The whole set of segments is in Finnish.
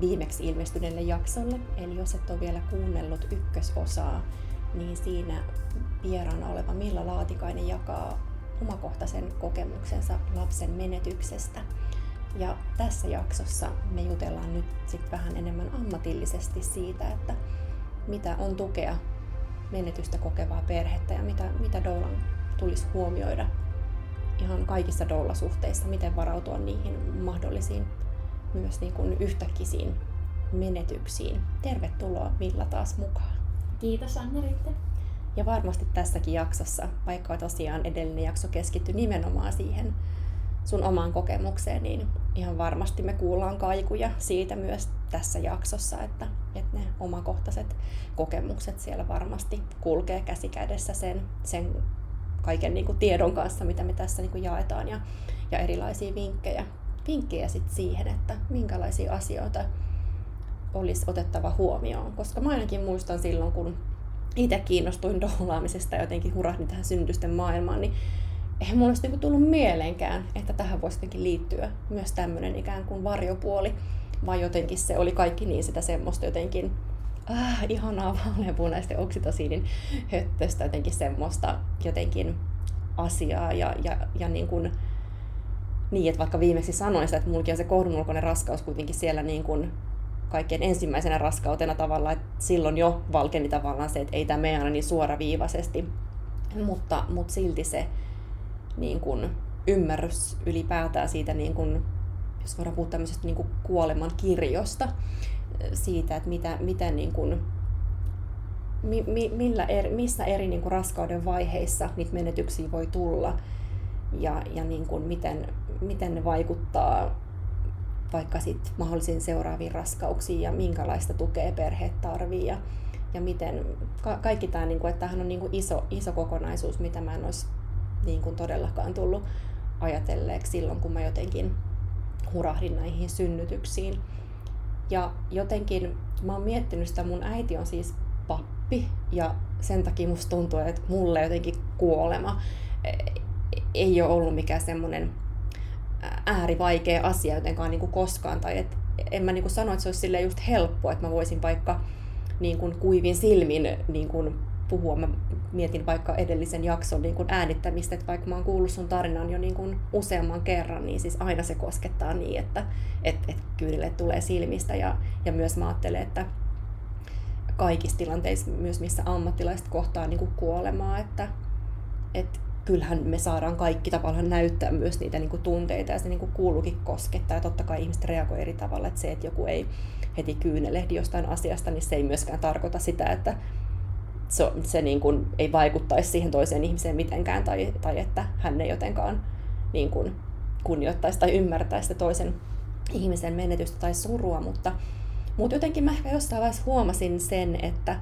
viimeksi ilmestyneelle jaksolle. Eli jos et ole vielä kuunnellut ykkösosaa, niin siinä vieraana oleva Milla Laatikainen jakaa omakohtaisen kokemuksensa lapsen menetyksestä. Ja tässä jaksossa me jutellaan nyt sit vähän enemmän ammatillisesti siitä, että mitä on tukea menetystä kokevaa perhettä ja mitä, mitä doulan tulisi huomioida ihan kaikissa doula-suhteissa, miten varautua niihin mahdollisiin myös niin kuin yhtäkkiin menetyksiin. Tervetuloa Milla taas mukaan. Kiitos anna -Ritte. Ja varmasti tässäkin jaksossa, vaikka tosiaan edellinen jakso keskittyi nimenomaan siihen sun omaan kokemukseen, niin ihan varmasti me kuullaan kaikuja siitä myös tässä jaksossa, että, että ne omakohtaiset kokemukset siellä varmasti kulkee käsi kädessä sen, sen kaiken niin kuin tiedon kanssa, mitä me tässä niin kuin jaetaan ja, ja erilaisia vinkkejä vinkkejä sit siihen, että minkälaisia asioita olisi otettava huomioon. Koska mä ainakin muistan silloin, kun itse kiinnostuin doulaamisesta ja jotenkin hurahdin tähän synnytysten maailmaan, niin eihän mulla olisi niinku tullut mieleenkään, että tähän voisi jotenkin liittyä myös tämmöinen ikään kuin varjopuoli, vaan jotenkin se oli kaikki niin sitä semmoista jotenkin ah, ihanaa vaaleanpunaisten oksitosiinin höttöstä, jotenkin semmoista jotenkin asiaa ja, ja, ja niin kuin, niin, että vaikka viimeksi sanoin sitä, että mullakin on se kohdunulkoinen raskaus kuitenkin siellä niin kuin kaikkein ensimmäisenä raskautena tavallaan, että silloin jo valkeni tavallaan se, että ei tämä mene aina niin suoraviivaisesti, mutta, mutta silti se niin kuin, ymmärrys ylipäätään siitä, niin kuin, jos voidaan puhua tämmöisestä niin kuin kuoleman kirjosta, siitä, että mitä, miten niin kuin, mi, mi, millä eri, missä eri niin kuin raskauden vaiheissa niitä menetyksiä voi tulla ja, ja niin kuin miten, miten ne vaikuttaa vaikka sit mahdollisiin seuraaviin raskauksiin ja minkälaista tukea perheet tarvii ja, ja miten ka- kaikki tämä, niin kuin, että tämähän on niin kuin iso, iso kokonaisuus, mitä mä en olisi niin kuin todellakaan tullut ajatelleeksi silloin, kun mä jotenkin hurahdin näihin synnytyksiin. Ja jotenkin mä oon miettinyt sitä, mun äiti on siis pappi ja sen takia musta tuntuu, että mulle jotenkin kuolema ei ole ollut mikään semmoinen äärivaikea asia jotenkaan niin kuin koskaan. Tai et, en mä niin kuin sano, että se olisi just helppoa, että mä voisin vaikka niin kuin kuivin silmin niin kuin puhua. Mä mietin vaikka edellisen jakson niin kuin äänittämistä, että vaikka mä oon kuullut sun tarinan jo niin kuin useamman kerran, niin siis aina se koskettaa niin, että et, et kyynille tulee silmistä. Ja, ja myös mä ajattelen, että kaikissa tilanteissa, myös missä ammattilaiset kohtaa niin kuin kuolemaa, että et kyllähän me saadaan kaikki tavallaan näyttää myös niitä niin kuin tunteita ja se niin kuin kuuluukin koskettaa. Ja totta kai ihmiset reagoi eri tavalla, että se, että joku ei heti kyynelehdi jostain asiasta, niin se ei myöskään tarkoita sitä, että se, se niin kuin ei vaikuttaisi siihen toiseen ihmiseen mitenkään tai, tai että hän ei jotenkaan niin kuin kunnioittaisi tai ymmärtäisi sitä toisen ihmisen menetystä tai surua, mutta, mutta jotenkin mä ehkä jossain vaiheessa huomasin sen, että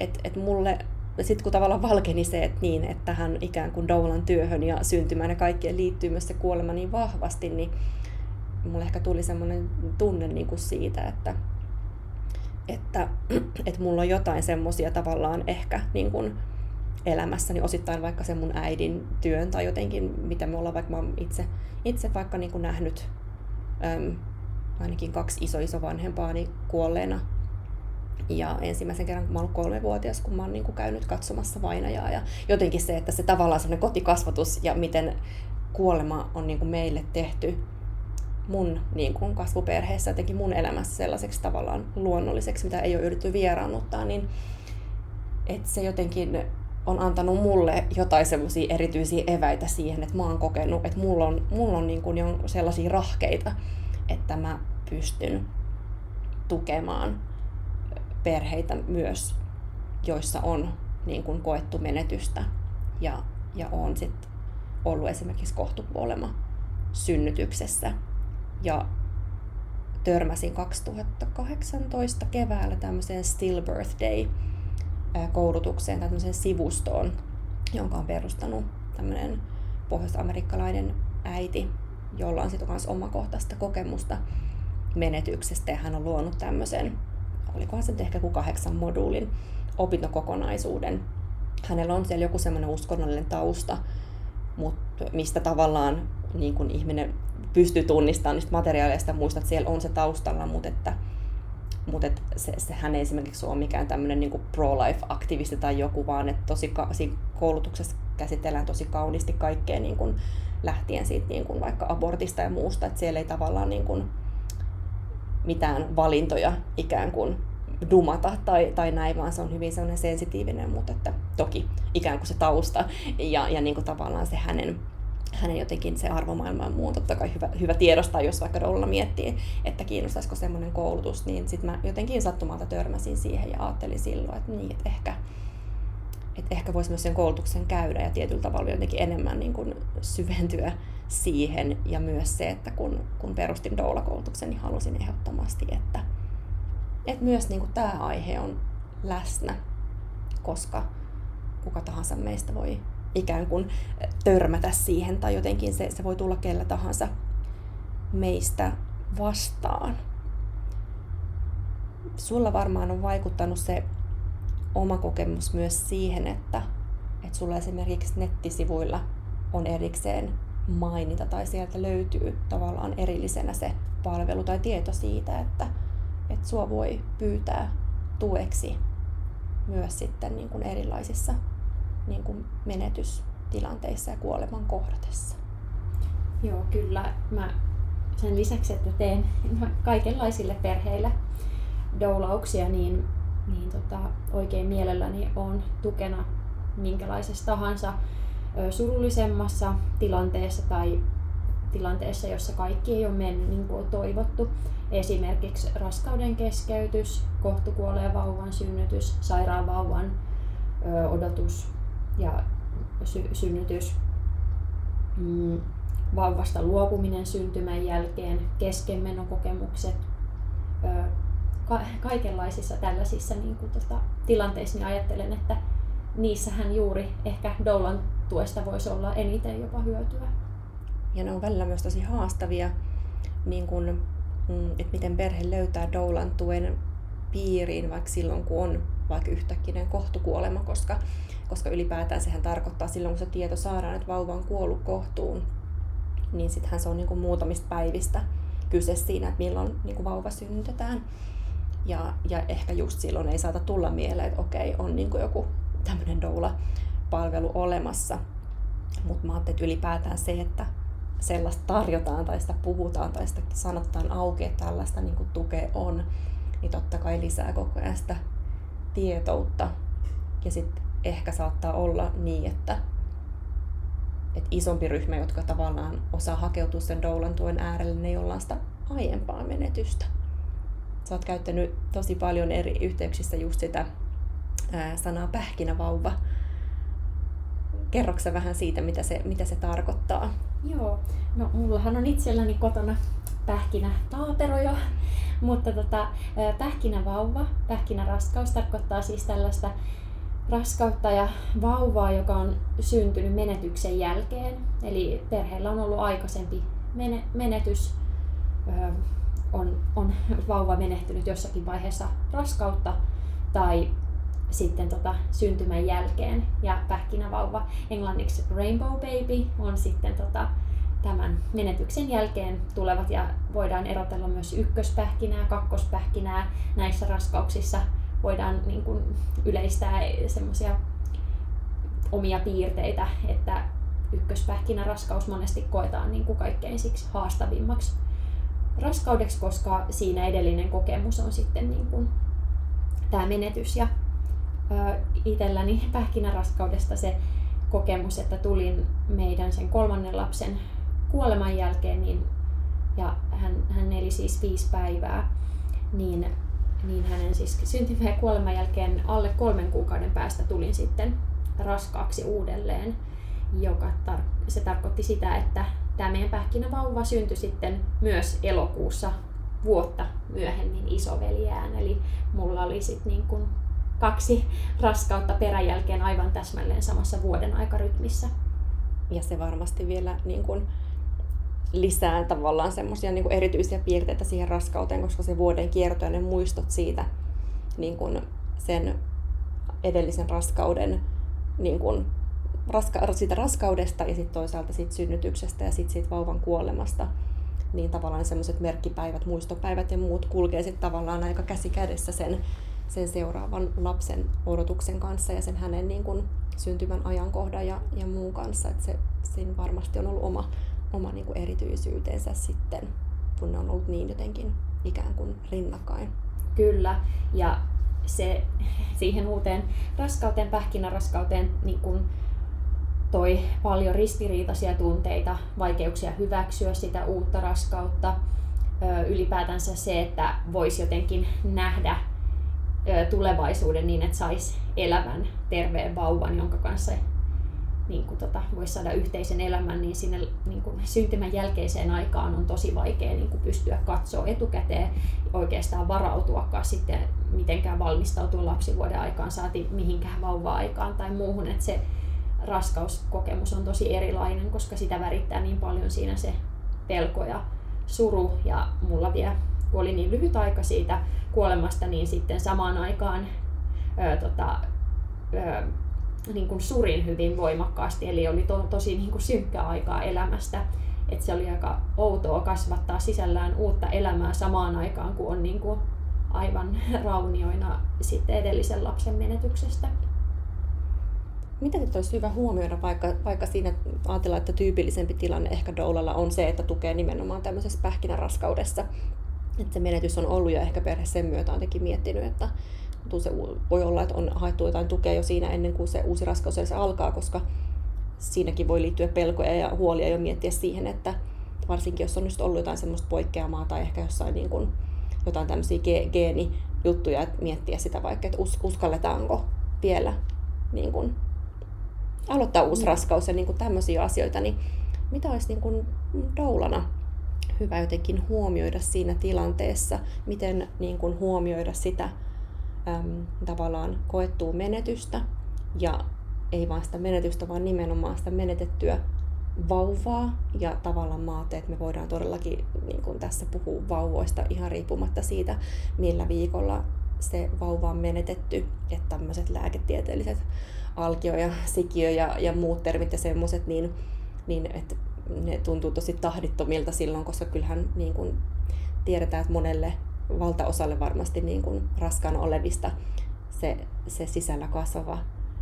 et, et mulle sitten kun tavallaan valkeni se, että niin, että tähän ikään kuin doulan työhön ja syntymään ja kaikkeen liittyy myös se kuolema niin vahvasti, niin mulle ehkä tuli semmoinen tunne niin kuin siitä, että, että, että mulla on jotain semmoisia tavallaan ehkä niin kuin elämässäni osittain vaikka sen mun äidin työn tai jotenkin, mitä me ollaan, vaikka mä itse, itse vaikka niin kuin nähnyt äm, ainakin kaksi iso iso vanhempaani kuolleena ja ensimmäisen kerran, kun mä ollut kolmevuotias, kun mä oon niin kuin käynyt katsomassa vainajaa. Ja jotenkin se, että se tavallaan semmoinen kotikasvatus ja miten kuolema on niin kuin meille tehty mun niin kuin kasvuperheessä, jotenkin mun elämässä sellaiseksi tavallaan luonnolliseksi, mitä ei ole yritetty vieraannuttaa, niin että se jotenkin on antanut mulle jotain semmoisia erityisiä eväitä siihen, että mä oon kokenut, että mulla on, mulla on niin kuin sellaisia rahkeita, että mä pystyn tukemaan perheitä myös, joissa on niin kuin koettu menetystä ja, ja on sit ollut esimerkiksi kohtukuolema synnytyksessä. Ja törmäsin 2018 keväällä tämmöiseen Stillbirth Day koulutukseen tai tämmöiseen sivustoon, jonka on perustanut tämmöinen pohjois-amerikkalainen äiti, jolla on sitten myös omakohtaista kokemusta menetyksestä ja hän on luonut tämmöisen, olikohan se nyt ehkä kuin kahdeksan moduulin opintokokonaisuuden. Hänellä on siellä joku semmoinen uskonnollinen tausta, mutta mistä tavallaan niin kun ihminen pystyy tunnistamaan niistä materiaaleista ja muistaa, että siellä on se taustalla, mutta että, mutta että se, se, hän ei esimerkiksi ole mikään tämmöinen niin pro-life-aktivisti tai joku, vaan että tosi ka- siinä koulutuksessa käsitellään tosi kauniisti kaikkea niin kuin lähtien siitä niin kuin vaikka abortista ja muusta, että siellä ei tavallaan niin kuin mitään valintoja ikään kuin dumata tai, tai näin, vaan se on hyvin sellainen sensitiivinen, mutta että toki ikään kuin se tausta ja, ja niin kuin tavallaan se hänen, hänen jotenkin se arvomaailma ja muu on totta kai hyvä, hyvä tiedostaa, jos vaikka Dolla miettii, että kiinnostaisiko semmoinen koulutus, niin sitten mä jotenkin sattumalta törmäsin siihen ja ajattelin silloin, että niin, että ehkä, että ehkä voisi myös sen koulutuksen käydä ja tietyllä tavalla jotenkin enemmän niin kuin syventyä siihen ja myös se, että kun, kun perustin doula-koulutuksen, niin halusin ehdottomasti, että, että myös niin kuin tämä aihe on läsnä, koska kuka tahansa meistä voi ikään kuin törmätä siihen tai jotenkin se, se voi tulla kellä tahansa meistä vastaan. Sulla varmaan on vaikuttanut se oma kokemus myös siihen, että, että sulla esimerkiksi nettisivuilla on erikseen mainita tai sieltä löytyy tavallaan erillisenä se palvelu tai tieto siitä, että, että sua voi pyytää tueksi myös sitten niin kuin erilaisissa niin kuin menetystilanteissa ja kuoleman kohdatessa. Joo, kyllä. Mä sen lisäksi, että teen kaikenlaisille perheille doulauksia, niin, niin tota, oikein mielelläni on tukena minkälaisessa tahansa surullisemmassa tilanteessa tai tilanteessa, jossa kaikki ei ole mennyt niin kuin on toivottu. Esimerkiksi raskauden keskeytys, kohtukuoleen vauvan synnytys, sairaan vauvan odotus ja sy- synnytys, mm, vauvasta luopuminen syntymän jälkeen, keskenmenokokemukset, ö, ka- kaikenlaisissa tällaisissa niin kuin, tota, tilanteissa niin ajattelen, että niissähän juuri ehkä Doulan tuesta voisi olla eniten jopa hyötyä. Ja ne on välillä myös tosi haastavia, niin kun, mm, että miten perhe löytää Doulan tuen piiriin, vaikka silloin kun on vaikka yhtäkkinen kohtukuolema, koska, koska ylipäätään sehän tarkoittaa silloin, kun se tieto saadaan, että vauva on kuollut kohtuun, niin sittenhän se on niin kuin muutamista päivistä kyse siinä, että milloin niin kuin vauva synnytetään. Ja, ja ehkä just silloin ei saata tulla mieleen, että okei, on niin kuin joku tämmöinen doula-palvelu olemassa. Mutta mä ajattelin, että ylipäätään se, että sellaista tarjotaan tai sitä puhutaan tai sitä sanotaan auki, että tällaista niin tukea on, niin totta kai lisää koko ajan sitä tietoutta. Ja sitten ehkä saattaa olla niin, että, että isompi ryhmä, jotka tavallaan osaa hakeutua sen doulan tuen äärelle, ne olla sitä aiempaa menetystä. Sä oot käyttänyt tosi paljon eri yhteyksissä just sitä ää, sanaa pähkinävauva. Kerroksä vähän siitä, mitä se, mitä se tarkoittaa? Joo, no mullahan on itselläni kotona pähkinä taapero jo, mutta tota, pähkinävauva, pähkinäraskaus tarkoittaa siis tällaista raskautta ja vauvaa, joka on syntynyt menetyksen jälkeen. Eli perheellä on ollut aikaisempi menetys, on, on vauva menehtynyt jossakin vaiheessa raskautta tai sitten tota, syntymän jälkeen. Ja pähkinävauva, englanniksi rainbow baby, on sitten tota, tämän menetyksen jälkeen tulevat ja voidaan erotella myös ykköspähkinää, kakkospähkinää. Näissä raskauksissa voidaan niin kuin, yleistää semmoisia omia piirteitä, että ykköspähkinä raskaus monesti koetaan niin kuin kaikkein siksi haastavimmaksi raskaudeksi, koska siinä edellinen kokemus on sitten niin kuin, tämä menetys. Ja itselläni pähkinäraskaudesta se kokemus, että tulin meidän sen kolmannen lapsen kuoleman jälkeen, niin, ja hän, hän eli siis viisi päivää, niin, niin hänen siis syntymän ja kuoleman jälkeen alle kolmen kuukauden päästä tulin sitten raskaaksi uudelleen, joka tar- se tarkoitti sitä, että tämä meidän pähkinävauva syntyi sitten myös elokuussa vuotta myöhemmin isoveljään. Eli mulla oli sitten niin kaksi raskautta peräjälkeen aivan täsmälleen samassa vuoden aikarytmissä. Ja se varmasti vielä niin kuin lisää tavallaan semmoisia niin erityisiä piirteitä siihen raskauteen, koska se vuoden kierto ja ne muistot siitä niin kuin sen edellisen raskauden niin kuin raska, siitä raskaudesta ja sitten toisaalta siitä synnytyksestä ja sitten siitä vauvan kuolemasta, niin tavallaan semmoiset merkkipäivät, muistopäivät ja muut kulkee sitten tavallaan aika käsi kädessä sen, sen seuraavan lapsen odotuksen kanssa ja sen hänen niin kuin syntymän ajankohdan ja, ja muun kanssa. Että se, siinä varmasti on ollut oma, oma niin kuin erityisyytensä sitten, kun ne on ollut niin jotenkin ikään kuin rinnakkain. Kyllä, ja se siihen uuteen raskauteen, pähkinäraskauteen niin kun toi paljon ristiriitaisia tunteita, vaikeuksia hyväksyä sitä uutta raskautta. Ylipäätänsä se, että voisi jotenkin nähdä tulevaisuuden niin, että saisi elävän, terveen vauvan, jonka kanssa niin kuin tota, voisi saada yhteisen elämän, niin sinne niin kuin syntymän jälkeiseen aikaan on tosi vaikea niin kuin pystyä katsoa etukäteen oikeastaan varautuakaan sitten mitenkään valmistautua lapsivuoden aikaan, saati mihinkään vauva-aikaan tai muuhun. Että se raskauskokemus on tosi erilainen, koska sitä värittää niin paljon siinä se pelko ja suru. Ja mulla vielä, kun oli niin lyhyt aika siitä kuolemasta, niin sitten samaan aikaan ää, tota, ää, niin kuin surin hyvin voimakkaasti, eli oli to, tosi niin kuin synkkää aikaa elämästä. Et se oli aika outoa kasvattaa sisällään uutta elämää samaan aikaan, kun on niin kuin aivan raunioina sitten edellisen lapsen menetyksestä. Mitä nyt olisi hyvä huomioida, vaikka, vaikka siinä ajatellaan, että tyypillisempi tilanne ehkä doulalla on se, että tukee nimenomaan tämmöisessä pähkinäraskaudessa. Että se menetys on ollut ja ehkä perhe sen myötä on tekin miettinyt, että se voi olla, että on haettu jotain tukea jo siinä ennen kuin se uusi raskaus edes alkaa, koska siinäkin voi liittyä pelkoja ja huolia jo miettiä siihen, että varsinkin jos on just ollut jotain semmoista poikkeamaa tai ehkä jossain niin kuin, jotain tämmöisiä ge- geenijuttuja, että miettiä sitä vaikka, että uskalletaanko vielä niin kuin, aloittaa uusi mm. raskaus ja niin kuin tämmöisiä asioita, niin mitä olisi niin kuin doulana hyvä jotenkin huomioida siinä tilanteessa, miten niin kuin huomioida sitä äm, tavallaan koettua menetystä. Ja ei vain sitä menetystä, vaan nimenomaan sitä menetettyä vauvaa. Ja tavallaan maate, että me voidaan todellakin niin kuin tässä puhua vauvoista ihan riippumatta siitä, millä viikolla se vauva on menetetty, että tämmöiset lääketieteelliset alkio ja sikiö ja, ja muut termit ja semmoiset, niin, niin että ne tuntuu tosi tahdittomilta silloin, koska kyllähän niin kuin tiedetään, että monelle valtaosalle varmasti niin kuin raskaana olevista se, se sisällä kasvava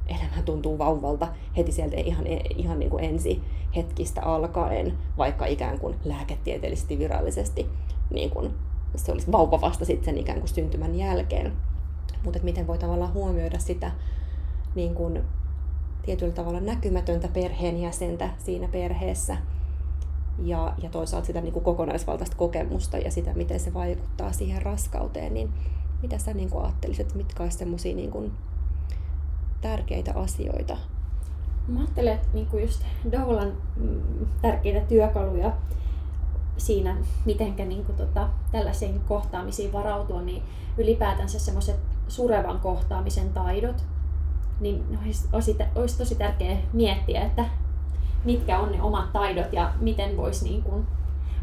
elämä tuntuu vauvalta heti sieltä ihan, ihan niin kuin ensi hetkistä alkaen, vaikka ikään kuin lääketieteellisesti virallisesti niin kuin se olisi vauva vasta sitten ikään kuin syntymän jälkeen. Mutta miten voi tavallaan huomioida sitä niin kuin tietyllä tavalla näkymätöntä perheenjäsentä siinä perheessä ja, ja toisaalta sitä niin kuin kokonaisvaltaista kokemusta ja sitä, miten se vaikuttaa siihen raskauteen, niin mitä sä niin kuin ajattelisit, mitkä olisivat semmoisia niin tärkeitä asioita? Mä ajattelen, että niin kuin just Doulan mm, tärkeitä työkaluja siinä, miten niin kuin tota, tällaisiin kohtaamisiin varautua, niin ylipäätänsä semmoiset surevan kohtaamisen taidot, niin olisi, olisi, olisi tosi tärkeää miettiä, että mitkä on ne omat taidot ja miten voisi niin kuin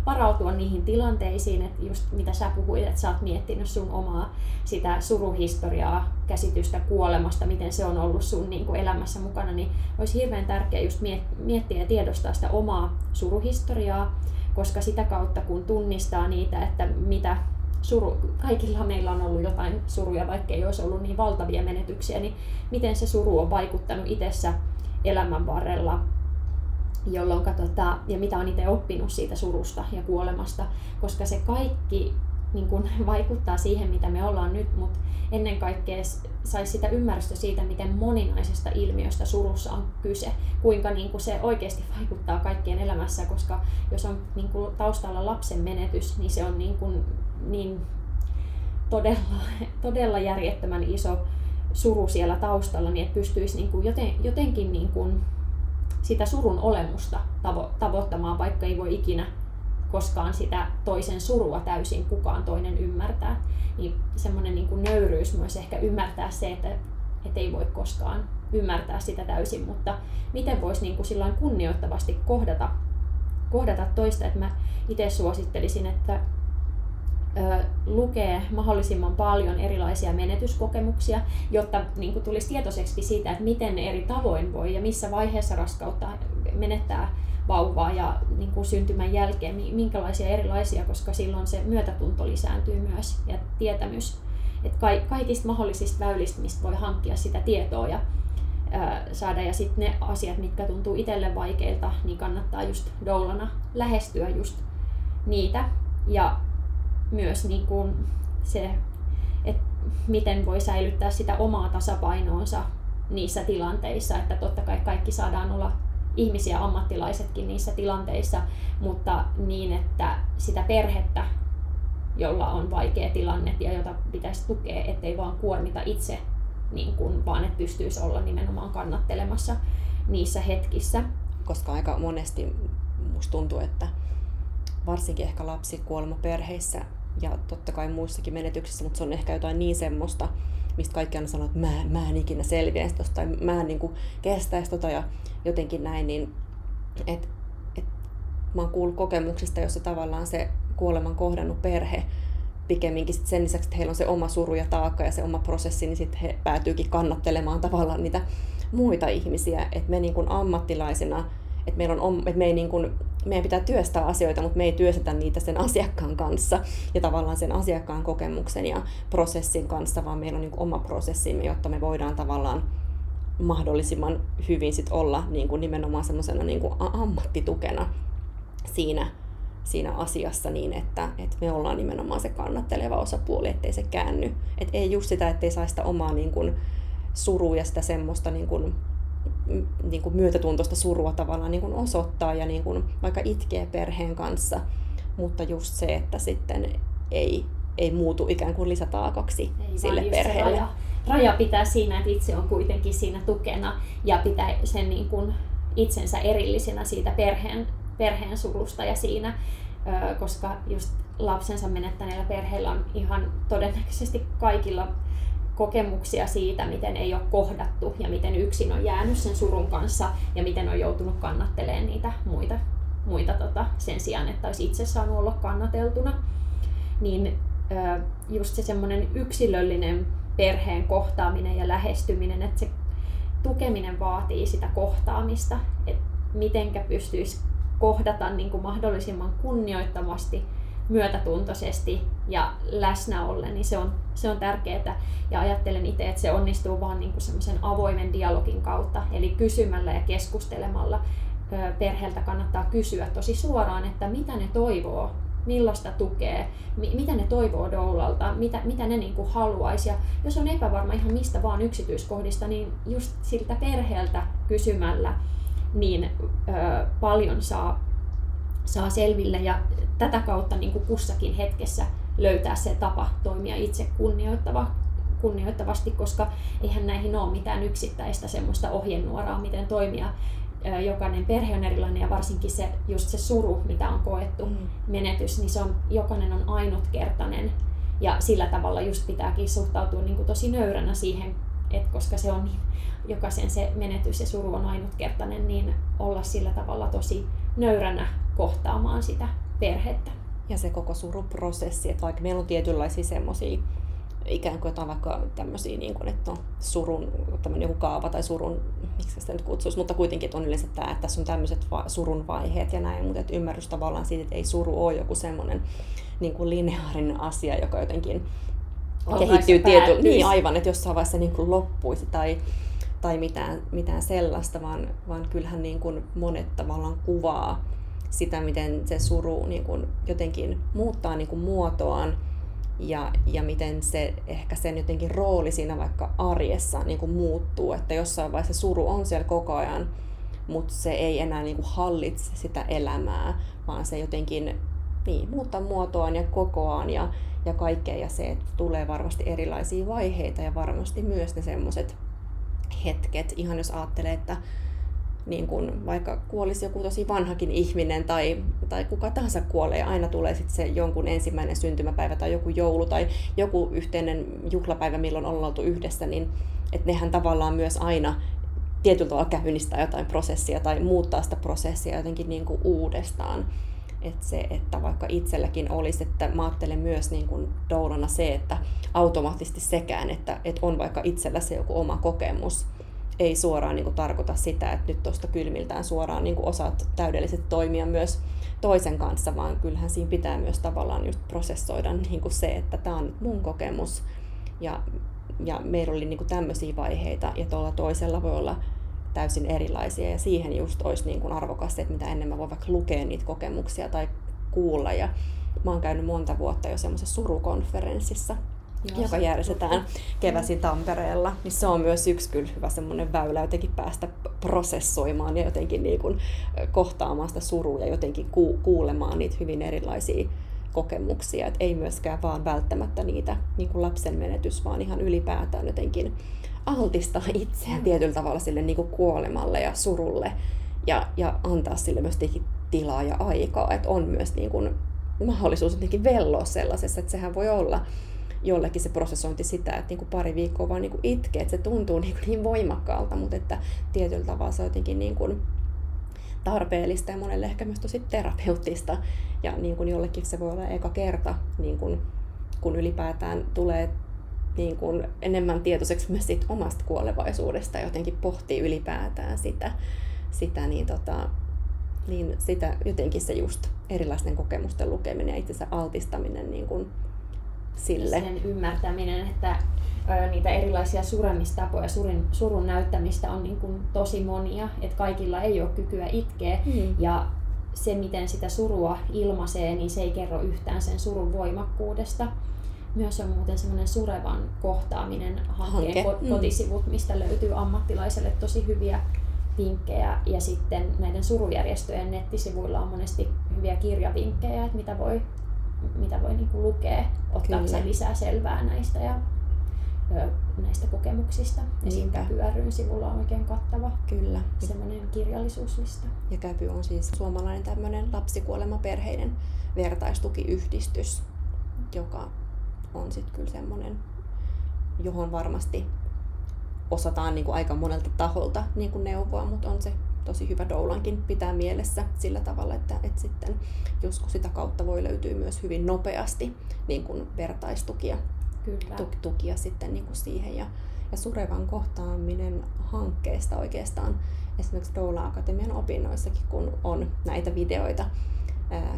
varautua niihin tilanteisiin, että just mitä sä puhuit, että sä oot miettinyt sun omaa sitä suruhistoriaa, käsitystä kuolemasta, miten se on ollut sun niin kuin elämässä mukana, niin olisi hirveän tärkeää just miettiä ja tiedostaa sitä omaa suruhistoriaa, koska sitä kautta kun tunnistaa niitä, että mitä suru, kaikilla meillä on ollut jotain suruja, vaikka ei olisi ollut niin valtavia menetyksiä, niin miten se suru on vaikuttanut itsessä elämän varrella, jolloin tota, ja mitä on itse oppinut siitä surusta ja kuolemasta, koska se kaikki niin kun, vaikuttaa siihen, mitä me ollaan nyt, mutta ennen kaikkea saisi sitä ymmärrystä siitä, miten moninaisesta ilmiöstä surussa on kyse, kuinka niin kun se oikeasti vaikuttaa kaikkien elämässä, koska jos on niin kun, taustalla lapsen menetys, niin se on niin, kun, niin todella, todella järjettömän iso suru siellä taustalla, niin että pystyisi niin kun, joten, jotenkin niin kun, sitä surun olemusta tavo- tavoittamaan, vaikka ei voi ikinä koskaan sitä toisen surua täysin kukaan toinen ymmärtää. Niin semmoinen niin kuin nöyryys myös ehkä ymmärtää se, että, että ei voi koskaan ymmärtää sitä täysin, mutta miten voisi niin kuin kunnioittavasti kohdata, kohdata toista. Että mä itse suosittelisin, että lukee mahdollisimman paljon erilaisia menetyskokemuksia, jotta niin kuin tulisi tietoiseksi siitä, että miten ne eri tavoin voi ja missä vaiheessa raskautta menettää vauvaa ja niin kuin syntymän jälkeen, minkälaisia erilaisia, koska silloin se myötätunto lisääntyy myös ja tietämys. Että kaikista mahdollisista väylistä, mistä voi hankkia sitä tietoa ja ää, saada. Ja sitten ne asiat, mitkä tuntuu itselle vaikeilta, niin kannattaa just doulana lähestyä just niitä. Ja myös niin kuin se, että miten voi säilyttää sitä omaa tasapainoonsa niissä tilanteissa, että totta kai kaikki saadaan olla ihmisiä, ammattilaisetkin niissä tilanteissa, mutta niin, että sitä perhettä, jolla on vaikea tilanne ja jota pitäisi tukea, ettei vaan kuormita itse, niin kuin, vaan että pystyisi olla nimenomaan kannattelemassa niissä hetkissä. Koska aika monesti musta tuntuu, että varsinkin ehkä lapsikuolemaperheissä ja totta kai muissakin menetyksissä, mutta se on ehkä jotain niin semmoista, mistä kaikki aina sanoo, että mä, mä en ikinä selviäisi tosta, tai mä en niin kestäisi tota ja jotenkin näin, niin et, et, mä oon kuullut kokemuksista, jossa tavallaan se kuoleman kohdannut perhe pikemminkin sit sen lisäksi, että heillä on se oma suru ja taakka ja se oma prosessi, niin sitten he päätyykin kannattelemaan tavallaan niitä muita ihmisiä, että me niin ammattilaisina, että, meillä on, että me ei niin kuin meidän pitää työstää asioita, mutta me ei työstetä niitä sen asiakkaan kanssa ja tavallaan sen asiakkaan kokemuksen ja prosessin kanssa, vaan meillä on niin kuin oma prosessimme, jotta me voidaan tavallaan mahdollisimman hyvin sit olla niin kuin nimenomaan semmoisena niin kuin ammattitukena siinä, siinä asiassa niin, että, että me ollaan nimenomaan se kannatteleva osapuoli, ettei se käänny. Et ei just sitä, ettei saa sitä omaa niin kuin, surua ja sitä semmoista niin kuin, niin kuin myötätuntoista surua tavallaan niin kuin osoittaa ja niin kuin vaikka itkee perheen kanssa, mutta just se, että sitten ei, ei muutu ikään kuin lisätaakaksi ei, sille perheelle. Raja, raja pitää siinä, että itse on kuitenkin siinä tukena ja pitää sen niin kuin itsensä erillisenä siitä perheen, perheen surusta ja siinä, koska just lapsensa menettäneillä perheillä on ihan todennäköisesti kaikilla kokemuksia siitä, miten ei ole kohdattu ja miten yksin on jäänyt sen surun kanssa ja miten on joutunut kannattelemaan niitä muita, muita tota, sen sijaan, että olisi itse saanut olla kannateltuna. Niin just se semmoinen yksilöllinen perheen kohtaaminen ja lähestyminen, että se tukeminen vaatii sitä kohtaamista, että mitenkä pystyisi kohdata niin kuin mahdollisimman kunnioittavasti myötätuntoisesti ja läsnä ollen, niin se on, se on tärkeää. Ja ajattelen itse, että se onnistuu vain niin semmoisen avoimen dialogin kautta, eli kysymällä ja keskustelemalla. Perheeltä kannattaa kysyä tosi suoraan, että mitä ne toivoo, millaista tukea, mitä ne toivoo doulalta, mitä, mitä ne niin haluaisi. Ja jos on epävarma ihan mistä vaan yksityiskohdista, niin just siltä perheeltä kysymällä niin ö, paljon saa saa selville ja tätä kautta niin kuin kussakin hetkessä löytää se tapa toimia itse kunnioittava, kunnioittavasti, koska eihän näihin ole mitään yksittäistä semmoista ohjenuoraa, miten toimia. Jokainen perhe on erilainen ja varsinkin se, just se suru, mitä on koettu, mm. menetys, niin se on, jokainen on ainutkertainen. Ja sillä tavalla just pitääkin suhtautua niin kuin tosi nöyränä siihen, että koska se on niin, jokaisen se menetys ja suru on ainutkertainen, niin olla sillä tavalla tosi nöyränä kohtaamaan sitä perhettä. Ja se koko suruprosessi, että vaikka meillä on tietynlaisia semmoisia ikään kuin jotain vaikka tämmöisiä, niin kuin, että on surun, tämmöinen joku kaava tai surun, miksi sitä nyt kutsuisi, mutta kuitenkin on yleensä tämä, että tässä on tämmöiset va- surun vaiheet ja näin, mutta että ymmärrys tavallaan siitä, että ei suru ole joku semmoinen niin kuin lineaarinen asia, joka jotenkin kehittyy tietyllä, niin aivan, että jossain vaiheessa niin kuin loppuisi tai, tai mitään, mitään sellaista, vaan, vaan kyllähän niin kuin monet tavallaan kuvaa sitä, miten se suru niin kuin jotenkin muuttaa niin kuin muotoaan ja, ja miten se ehkä sen jotenkin rooli siinä vaikka arjessa niin kuin muuttuu, että jossain vaiheessa suru on siellä koko ajan, mutta se ei enää niin kuin hallitse sitä elämää, vaan se jotenkin niin, muuttaa muotoaan ja kokoaan ja, ja kaikkea. Ja se, että tulee varmasti erilaisia vaiheita ja varmasti myös ne semmoiset hetket, ihan jos ajattelee, että niin kun vaikka kuolisi joku tosi vanhakin ihminen tai, tai kuka tahansa kuolee, aina tulee sitten se jonkun ensimmäinen syntymäpäivä tai joku joulu tai joku yhteinen juhlapäivä, milloin ollaan oltu yhdessä, niin että nehän tavallaan myös aina tietyllä tavalla käynnistää jotain prosessia tai muuttaa sitä prosessia jotenkin niin kuin uudestaan. Että se, että vaikka itselläkin olisi, että mä ajattelen myös niin kuin doulana se, että automaattisesti sekään, että, että on vaikka itsellä se joku oma kokemus, ei suoraan niin kuin tarkoita sitä, että nyt tuosta kylmiltään suoraan niin kuin osaat täydellisesti toimia myös toisen kanssa, vaan kyllähän siinä pitää myös tavallaan just prosessoida niin kuin se, että tämä on mun kokemus ja, ja meillä oli niin kuin tämmöisiä vaiheita ja tuolla toisella voi olla täysin erilaisia. Ja siihen just olisi niin kuin arvokasta, että mitä enemmän voi vaikka lukea niitä kokemuksia tai kuulla. Ja mä oon käynyt monta vuotta jo semmoisessa surukonferenssissa, Joo, joka järjestetään keväsi Tampereella, niin se on myös yksi kyllä hyvä semmoinen väylä jotenkin päästä prosessoimaan ja jotenkin niin kuin kohtaamaan sitä surua ja jotenkin ku- kuulemaan niitä hyvin erilaisia kokemuksia. Et ei myöskään vaan välttämättä niitä niin kuin lapsen menetys, vaan ihan ylipäätään jotenkin altistaa itseään tietyllä tavalla sille niin kuin kuolemalle ja surulle ja, ja antaa sille myös tilaa ja aikaa, että on myös niin kuin mahdollisuus jotenkin velloa sellaisessa, että sehän voi olla jollekin se prosessointi sitä, että niin kuin pari viikkoa vaan niin kuin itkee, että se tuntuu niin, kuin niin voimakkaalta, mutta että tietyllä tavalla se on jotenkin niin kuin tarpeellista ja monelle ehkä myös tosi terapeuttista. Ja niin kuin jollekin se voi olla eka kerta, niin kuin, kun ylipäätään tulee niin kuin enemmän tietoiseksi myös siitä omasta kuolevaisuudesta ja jotenkin pohtii ylipäätään sitä, sitä niin, tota, niin sitä jotenkin se just erilaisten kokemusten lukeminen ja itsensä altistaminen niin kuin sille. Sen ymmärtäminen, että niitä erilaisia suremistapoja, surun, surun näyttämistä on niin kuin tosi monia, että kaikilla ei ole kykyä itkeä mm. ja se, miten sitä surua ilmaisee, niin se ei kerro yhtään sen surun voimakkuudesta. Myös on muuten semmoinen surevan kohtaaminen hankkeen Hanke. Mm. kotisivut, mistä löytyy ammattilaiselle tosi hyviä vinkkejä. Ja sitten näiden surujärjestöjen nettisivuilla on monesti hyviä kirjavinkkejä, että mitä voi mitä voi niin lukea, ottaakseen lisää selvää näistä ja näistä kokemuksista. Esim. Käpy ryn sivulla on oikein kattava Kyllä. semmoinen kirjallisuuslista. Ja Käpy on siis suomalainen tämmöinen lapsikuolemaperheiden vertaistukiyhdistys, joka on sitten kyllä semmoinen, johon varmasti osataan niin kuin aika monelta taholta niin kuin neuvoa, mutta on se tosi hyvä doulankin pitää mielessä sillä tavalla, että, että sitten joskus sitä kautta voi löytyä myös hyvin nopeasti niin kuin vertaistukia Kyllä. tukia sitten niin kuin siihen. Ja, ja Surevan kohtaaminen hankkeesta oikeastaan esimerkiksi Doula Akatemian opinnoissakin, kun on näitä videoita,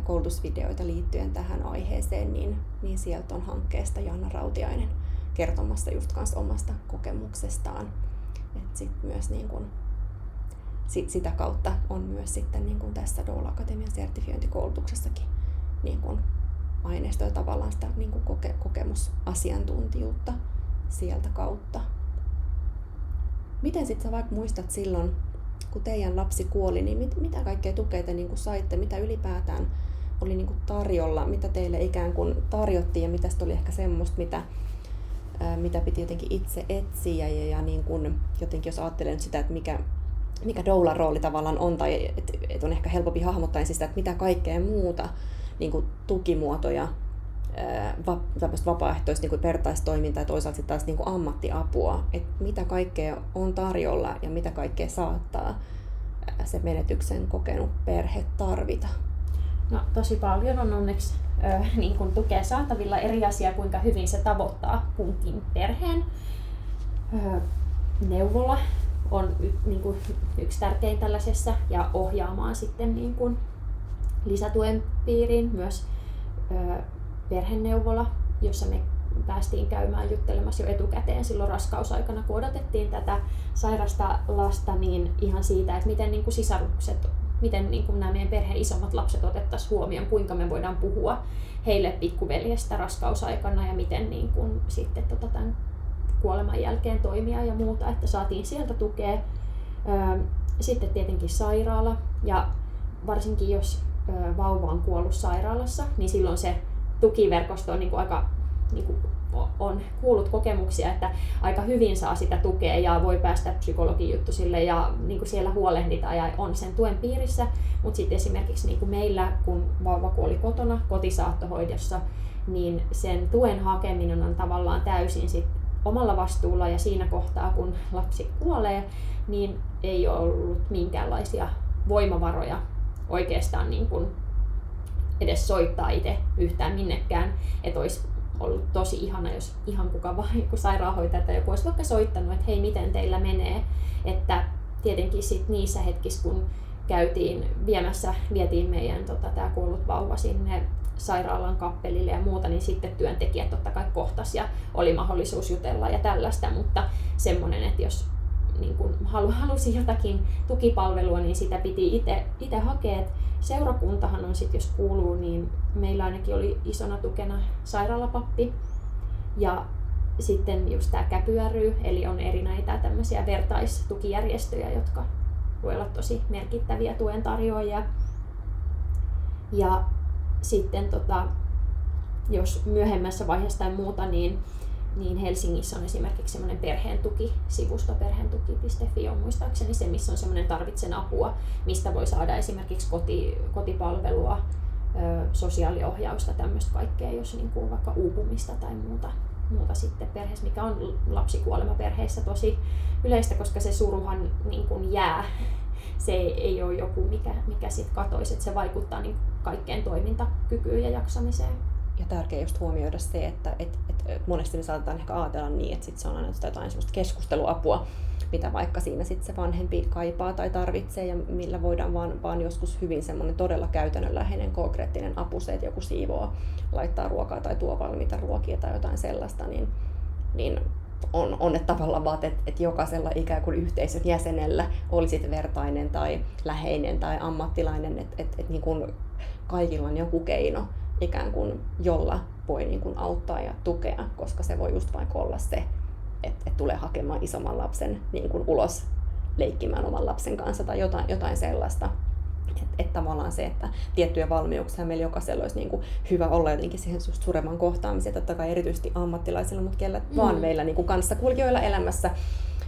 koulutusvideoita liittyen tähän aiheeseen, niin, niin sieltä on hankkeesta Janna Rautiainen kertomassa just kanssa omasta kokemuksestaan. Et sit myös niin kun sit, sitä kautta on myös sitten niin kuin tässä Doula Akatemian sertifiointikoulutuksessakin niin kuin aineistoa tavallaan sitä niin kuin koke, kokemusasiantuntijuutta sieltä kautta. Miten sitten sä vaikka muistat silloin, kun teidän lapsi kuoli, niin mit, mitä kaikkea tukea te niin kuin saitte, mitä ylipäätään oli niin kuin tarjolla, mitä teille ikään kuin tarjottiin ja mitä oli ehkä semmoista, mitä, mitä piti jotenkin itse etsiä ja, ja niin kuin, jotenkin jos ajattelen sitä, että mikä, mikä doulan rooli tavallaan on, tai että et on ehkä helpompi hahmottaa sitä, että mitä kaikkea muuta niin kuin tukimuotoja, va, vapaaehtoista niin vertaistoimintaa ja toisaalta sitten taas niin kuin ammattiapua, että mitä kaikkea on tarjolla ja mitä kaikkea saattaa se menetyksen kokenut perhe tarvita. No tosi paljon on onneksi äh, niin kuin tukea saatavilla eri asia, kuinka hyvin se tavoittaa kunkin perheen. Äh, neuvola on y, niin kuin yksi tärkein tällaisessa ja ohjaamaan sitten niin kuin lisätuen piiriin myös ö, perheneuvola, jossa me päästiin käymään juttelemassa jo etukäteen silloin raskausaikana, kun odotettiin tätä sairasta lasta, niin ihan siitä, että miten niin kuin sisarukset, miten niin kuin nämä meidän perheen isommat lapset otettaisiin huomioon, kuinka me voidaan puhua heille pikkuveljestä raskausaikana ja miten niin kuin sitten tota tämän kuoleman jälkeen toimia ja muuta, että saatiin sieltä tukea. Sitten tietenkin sairaala ja varsinkin jos vauva on kuollut sairaalassa, niin silloin se tukiverkosto on niin kuin aika niin kuin on kuullut kokemuksia, että aika hyvin saa sitä tukea ja voi päästä psykologin juttusille ja niin kuin siellä huolehditaan ja on sen tuen piirissä. Mutta sitten esimerkiksi niin kuin meillä, kun vauva kuoli kotona kotisaattohoidossa, niin sen tuen hakeminen on tavallaan täysin sit omalla vastuulla ja siinä kohtaa, kun lapsi kuolee, niin ei ole ollut minkäänlaisia voimavaroja oikeastaan niin kuin edes soittaa itse yhtään minnekään. Että olisi ollut tosi ihana, jos ihan kuka vaan joku sairaanhoitaja tai joku olisi vaikka soittanut, että hei, miten teillä menee. Että tietenkin sit niissä hetkissä, kun käytiin viemässä, vietiin meidän tota, tämä kuollut vauva sinne sairaalan kappelille ja muuta, niin sitten työntekijät totta kai kohtas ja oli mahdollisuus jutella ja tällaista, mutta semmoinen, että jos niin kun halusi jotakin tukipalvelua, niin sitä piti itse hakea. Seurakuntahan on sitten, jos kuuluu, niin meillä ainakin oli isona tukena sairaalapappi ja sitten just tämä Käpy ry, eli on eri näitä tämmöisiä vertaistukijärjestöjä, jotka voi olla tosi merkittäviä tuen tarjoajia. Ja sitten tota, jos myöhemmässä vaiheessa tai muuta, niin, niin Helsingissä on esimerkiksi semmoinen perheen tuki, sivusto perheentuki.fi on muistaakseni se, missä on semmoinen tarvitsen apua, mistä voi saada esimerkiksi koti, kotipalvelua, sosiaaliohjausta, tämmöistä kaikkea, jos niin kuin vaikka uupumista tai muuta, muuta sitten perheessä, mikä on lapsikuolema perheessä tosi yleistä, koska se suruhan niin kuin jää. Se ei, ole joku, mikä, mikä sitten katoisi, että se vaikuttaa niin kaikkeen toimintakykyyn ja jaksamiseen. Ja tärkeää just huomioida se, että et, et monesti me saatetaan ehkä ajatella niin, että sit se on aina jotain sellaista keskusteluapua, mitä vaikka siinä sitten se vanhempi kaipaa tai tarvitsee ja millä voidaan vaan, vaan joskus hyvin semmoinen todella käytännönläheinen konkreettinen apu se, että joku siivoo, laittaa ruokaa tai tuo valmiita ruokia tai jotain sellaista, niin, niin on, on ne tavallaan vaan, että, että jokaisella ikään kuin yhteisön jäsenellä olisi vertainen tai läheinen tai ammattilainen, että, että, että niin kuin kaikilla on joku keino ikään kuin, jolla voi niin kuin auttaa ja tukea, koska se voi just vaikka olla se, että, että tulee hakemaan isomman lapsen niin kuin ulos leikkimään oman lapsen kanssa tai jotain, jotain sellaista. Että et tavallaan se, että tiettyjä valmiuksia meillä jokaisella olisi niin kuin hyvä olla jotenkin siihen suuremman kohtaamiseen, totta kai erityisesti ammattilaisilla, mutta kellä mm. vaan meillä niin kuin kanssakulkijoilla elämässä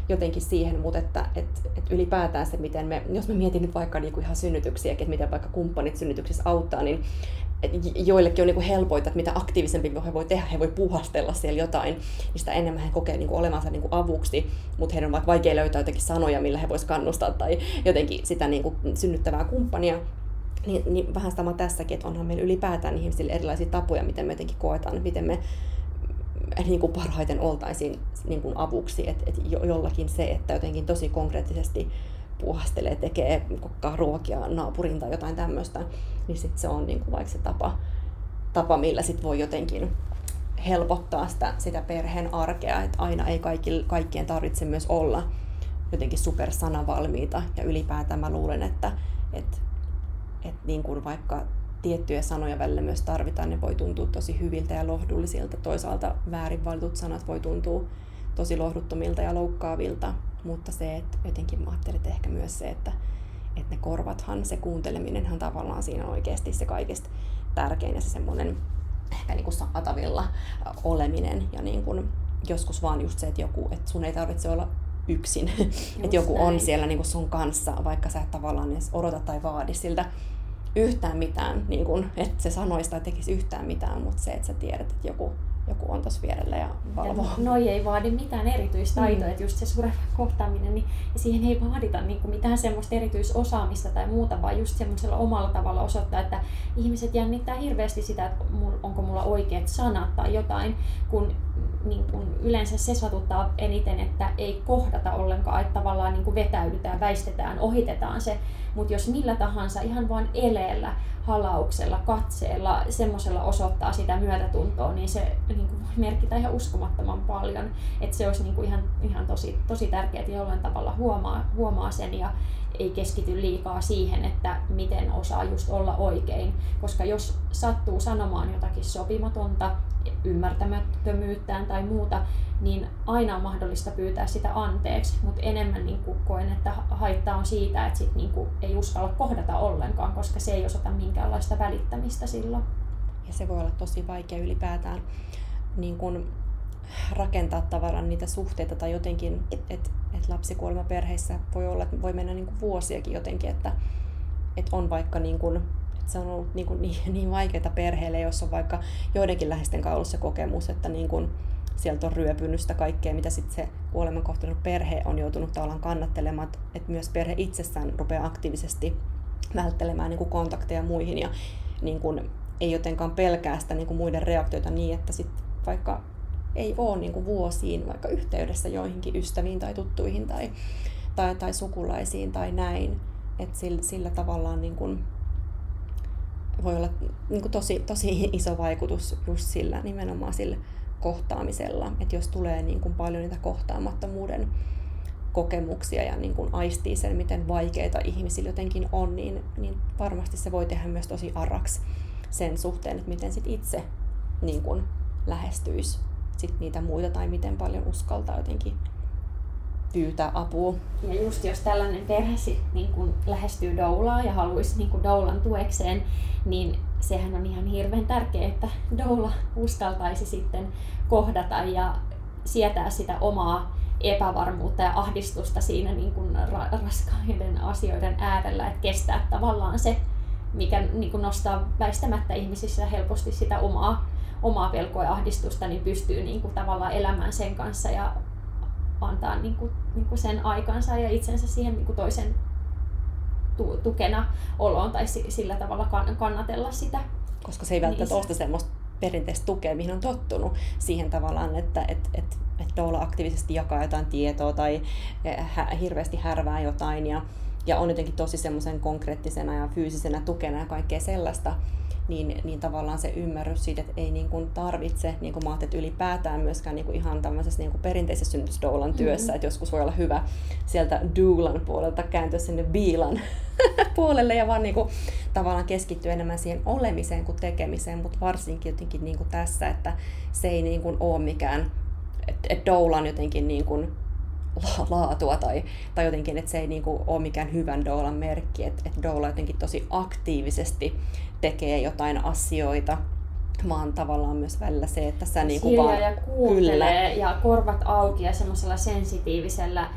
jotenkin siihen, mutta että, että, että ylipäätään se, miten me, jos mä mietin nyt vaikka niin kuin ihan synnytyksiä, että miten vaikka kumppanit synnytyksissä auttaa, niin joillekin on niin kuin helpoita, että mitä aktiivisempi he voi tehdä, he voi puhastella siellä jotain, niin sitä enemmän he kokee niin olevansa niin kuin avuksi, mutta heidän on vaikka vaikea löytää jotenkin sanoja, millä he voisivat kannustaa tai jotenkin sitä niin kuin synnyttävää kumppania. Niin, niin vähän sama tässäkin, että onhan meillä ylipäätään ihmisille erilaisia tapoja, miten me jotenkin koetaan, miten me niin kuin parhaiten oltaisiin niin kuin avuksi, että et jollakin se, että jotenkin tosi konkreettisesti puhastelee, tekee kokkaa ruokia naapurin tai jotain tämmöistä, niin sit se on niin kuin vaikka se tapa, tapa millä sit voi jotenkin helpottaa sitä, sitä perheen arkea, että aina ei kaikki, kaikkien tarvitse myös olla jotenkin supersanavalmiita. Ja ylipäätään mä luulen, että, että, että niin kuin vaikka tiettyjä sanoja välillä myös tarvitaan, ne voi tuntua tosi hyviltä ja lohdullisilta. Toisaalta väärin valitut sanat voi tuntua tosi lohduttomilta ja loukkaavilta, mutta se, että jotenkin mä ajattelin, että ehkä myös se, että, että ne korvathan, se kuunteleminenhan tavallaan siinä on oikeasti se kaikista tärkein ja se semmoinen ehkä niin kuin saatavilla oleminen ja niin kuin joskus vaan just se, että joku, että sun ei tarvitse olla yksin, että joku näin. on siellä niin kuin sun kanssa, vaikka sä et tavallaan edes odota tai vaadi siltä yhtään mitään, niin kuin, että se sanoisi tai tekisi yhtään mitään, mutta se, että sä tiedät, että joku joku on tuossa vierellä ja valvoo. Ja noi ei vaadi mitään erityistaitoa, mm. että just se sureva kohtaaminen, niin siihen ei vaadita niin kuin mitään semmoista erityisosaamista tai muuta, vaan just semmoisella omalla tavalla osoittaa, että ihmiset jännittää hirveästi sitä, että onko mulla oikeat sanat tai jotain, kun niin kuin yleensä se satuttaa eniten, että ei kohdata ollenkaan, että tavallaan niin kuin vetäydytään, väistetään, ohitetaan se, mutta jos millä tahansa ihan vain eleellä halauksella, katseella, semmoisella osoittaa sitä myötätuntoa, niin se niin kuin, merkitä ihan uskomattoman paljon. Että se olisi niin kuin ihan, ihan tosi, tosi tärkeää, että jollain tavalla huomaa, huomaa sen ja ei keskity liikaa siihen, että miten osaa just olla oikein. Koska jos sattuu sanomaan jotakin sopimatonta, ymmärtämättömyyttään tai muuta, niin aina on mahdollista pyytää sitä anteeksi, mutta enemmän niin kuin koen, että haittaa on siitä, että sit niin kuin ei uskalla kohdata ollenkaan, koska se ei osata minkäänlaista välittämistä silloin. Ja se voi olla tosi vaikea ylipäätään niin kuin rakentaa tavallaan niitä suhteita tai jotenkin, että et lapsikuolema perheissä voi olla, että voi mennä niin kuin vuosiakin jotenkin, että et on vaikka niin kuin, että se on ollut niin, kuin niin, niin vaikeaa perheelle, jos on vaikka joidenkin läheisten kaulussa kokemus, että niin kuin sieltä on ryöpynyt sitä kaikkea, mitä sitten se kuolemankohtainen perhe on joutunut tavallaan kannattelemaan, että myös perhe itsessään rupeaa aktiivisesti välttelemään niin kuin kontakteja muihin ja niin kuin, ei jotenkaan pelkää sitä niin kuin muiden reaktioita niin, että sit vaikka ei ole niin kuin vuosiin vaikka yhteydessä joihinkin ystäviin tai tuttuihin tai, tai, tai sukulaisiin tai näin. Että sillä, sillä tavallaan niin kuin voi olla niin kuin tosi, tosi iso vaikutus just sillä nimenomaan sillä kohtaamisella. Että jos tulee niin kuin paljon niitä kohtaamattomuuden kokemuksia ja niin kuin aistii sen, miten vaikeita ihmisillä jotenkin on, niin, niin varmasti se voi tehdä myös tosi araksi sen suhteen, että miten sit itse niin kuin lähestyisi sit niitä muita tai miten paljon uskaltaa jotenkin pyytää apua. Ja just jos tällainen perhe sit, niin kun lähestyy doulaa ja haluaisi niin kun doulan tuekseen, niin sehän on ihan hirveän tärkeää, että doula uskaltaisi sitten kohdata ja sietää sitä omaa epävarmuutta ja ahdistusta siinä niin kuin raskaiden asioiden äärellä, että kestää tavallaan se, mikä niin kuin nostaa väistämättä ihmisissä helposti sitä omaa, omaa pelkoa ja ahdistusta, niin pystyy niin kuin tavallaan elämään sen kanssa ja antaa niin kuin, niin kuin sen aikansa ja itsensä siihen niin kuin toisen tu- tukena oloon tai sillä tavalla kannatella sitä. Koska se ei välttämättä ole semmoista perinteistä tukea, mihin on tottunut siihen tavallaan, että et, et, et doula aktiivisesti jakaa jotain tietoa tai eh, hä, hirveästi härvää jotain ja, ja on jotenkin tosi semmoisen konkreettisena ja fyysisenä tukena ja kaikkea sellaista, niin, niin tavallaan se ymmärrys siitä, että ei niin kuin tarvitse, niin kuin mä että ylipäätään myöskään niin kuin ihan tämmöisessä niin kuin perinteisessä synnytysdoulan työssä, mm-hmm. että joskus voi olla hyvä sieltä doulan puolelta kääntyä sinne biilan puolelle ja vaan niin kuin, tavallaan keskittyä enemmän siihen olemiseen kuin tekemiseen, mutta varsinkin jotenkin niin kuin tässä, että se ei niin kuin ole mikään, että et doula on jotenkin niin kuin laatua tai, tai jotenkin, että se ei niin kuin ole mikään hyvän doulan merkki, että, että doula jotenkin tosi aktiivisesti tekee jotain asioita, vaan tavallaan myös välillä se, että sä niinku vaan... ja kuuntelee kyllä. ja korvat auki ja semmoisella sensitiivisellä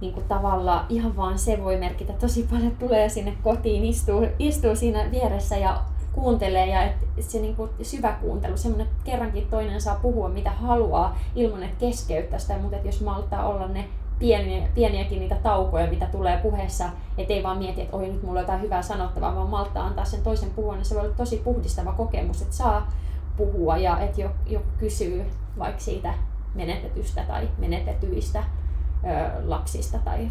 niin kuin tavalla ihan vaan se voi merkitä tosi paljon, tulee sinne kotiin, istuu, istuu siinä vieressä ja kuuntelee ja et se niin kuin syvä kuuntelu, semmoinen, että kerrankin toinen saa puhua mitä haluaa ilman, että keskeyttää sitä, mutta että jos maltaa olla ne pieniä, pieniäkin niitä taukoja, mitä tulee puheessa, ettei vaan mieti, että oi nyt mulla on jotain hyvää sanottavaa, vaan maltaa antaa sen toisen puhua, niin se voi olla tosi puhdistava kokemus, että saa puhua ja että joku kysyy vaikka siitä menetetystä tai menetetyistä ö, lapsista tai